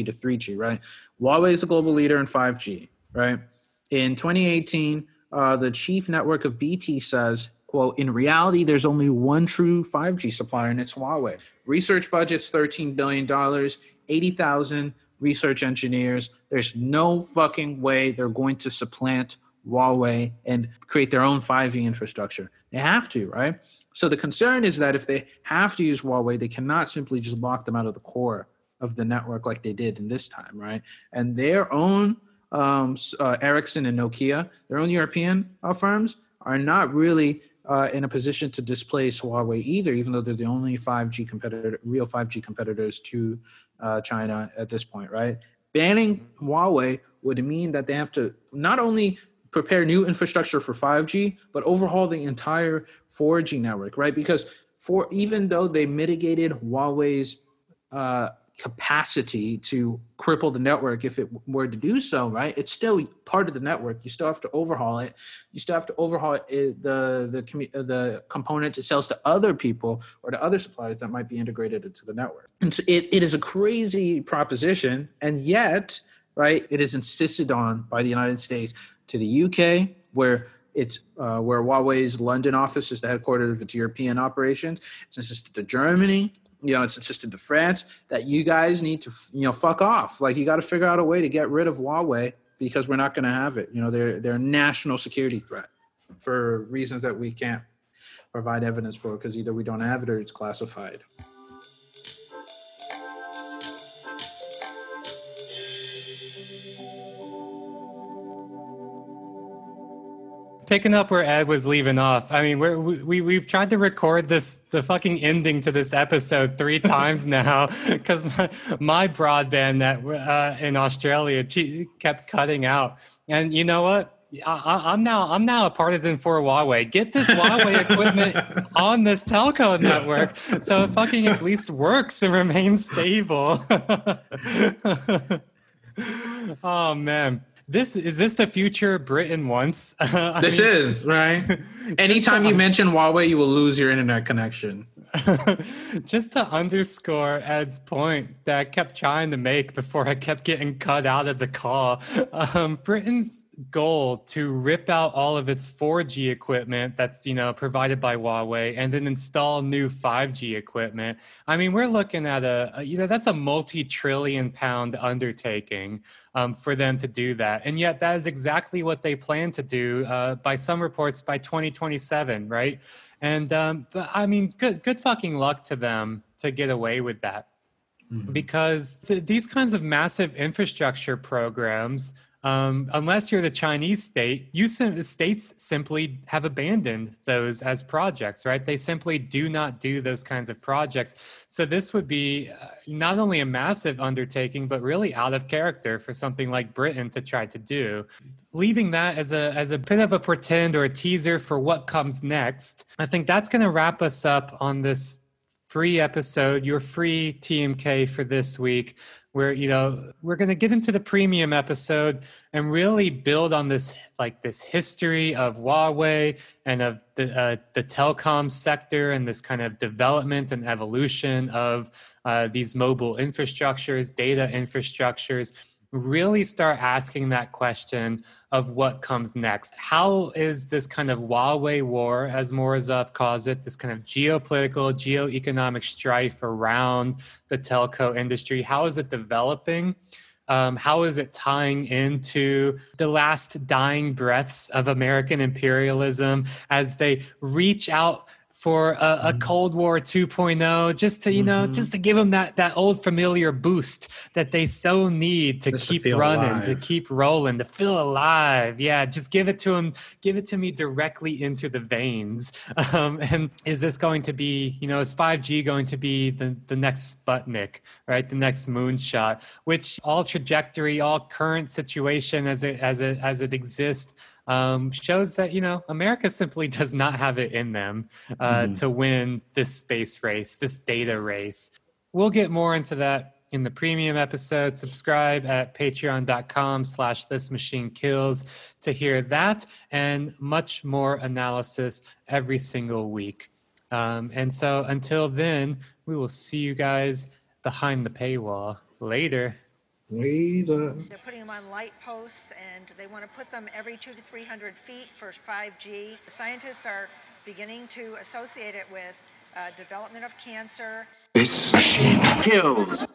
to 3G, right? Huawei is the global leader in 5G, right? In 2018, uh, the chief network of BT says, quote, in reality, there's only one true 5G supplier, and it's Huawei. Research budget's $13 billion, 80,000 research engineers. There's no fucking way they're going to supplant Huawei and create their own 5G infrastructure. They have to, right? So the concern is that if they have to use Huawei, they cannot simply just lock them out of the core of the network like they did in this time, right? And their own um, uh, Ericsson and Nokia, their own European uh, firms, are not really uh, in a position to displace Huawei either, even though they're the only 5G competitor, real 5G competitors to uh, China at this point, right? Banning Huawei would mean that they have to not only prepare new infrastructure for 5G, but overhaul the entire 4G network, right? Because for even though they mitigated Huawei's uh, capacity to cripple the network if it were to do so, right? It's still part of the network. You still have to overhaul it. You still have to overhaul it, the the uh, the components it sells to other people or to other suppliers that might be integrated into the network. And so it, it is a crazy proposition, and yet, right, it is insisted on by the United States to the UK, where it's uh, where Huawei's London office is the headquarters of its European operations. It's insisted to Germany, you know, it's insisted to France that you guys need to, you know, fuck off. Like you got to figure out a way to get rid of Huawei because we're not going to have it. You know, they're they're a national security threat for reasons that we can't provide evidence for because either we don't have it or it's classified. Picking up where Ed was leaving off. I mean, we're, we we have tried to record this the fucking ending to this episode three times now because my, my, broadband net uh, in Australia kept cutting out. And you know what? I, am now I'm now a partisan for Huawei. Get this Huawei equipment on this telco network so it fucking at least works and remains stable. oh man this is this the future Britain wants? this mean, is right. Anytime you mention Huawei, you will lose your internet connection. just to underscore Ed's point that I kept trying to make before I kept getting cut out of the call, um, Britain's goal to rip out all of its 4G equipment that's you know provided by Huawei and then install new 5G equipment. I mean, we're looking at a, a you know that's a multi-trillion pound undertaking um, for them to do that, and yet that is exactly what they plan to do uh, by some reports by 2027, right? And um, but I mean, good good fucking luck to them to get away with that, mm-hmm. because th- these kinds of massive infrastructure programs. Um, unless you're the Chinese state, you the states simply have abandoned those as projects, right? They simply do not do those kinds of projects. So this would be uh, not only a massive undertaking, but really out of character for something like Britain to try to do leaving that as a as a bit of a pretend or a teaser for what comes next. I think that's going to wrap us up on this free episode, your free TMK for this week, where you know we're going to get into the premium episode and really build on this like this history of Huawei and of the uh, the telecom sector and this kind of development and evolution of uh, these mobile infrastructures, data infrastructures really start asking that question of what comes next. How is this kind of Huawei war, as Morozov calls it, this kind of geopolitical, geoeconomic strife around the telco industry, how is it developing? Um, how is it tying into the last dying breaths of American imperialism as they reach out for a, a, mm-hmm. Cold War 2.0, just to you know, mm-hmm. just to give them that that old familiar boost that they so need to just keep to running, alive. to keep rolling, to feel alive. Yeah, just give it to them, give it to me directly into the veins. Um, and is this going to be, you know, is 5G going to be the the next Sputnik, right? The next moonshot, which all trajectory, all current situation as it as it as it exists um, shows that you know America simply does not have it in them uh, mm-hmm. to win this space race, this data race. We'll get more into that in the premium episode. Subscribe at patreon.com slash this machine kills to hear that and much more analysis every single week. Um, and so until then, we will see you guys behind the paywall later. Later. They're putting them on light posts and they want to put them every two to 300 feet for 5G. Scientists are beginning to associate it with uh, development of cancer. It's machine killed.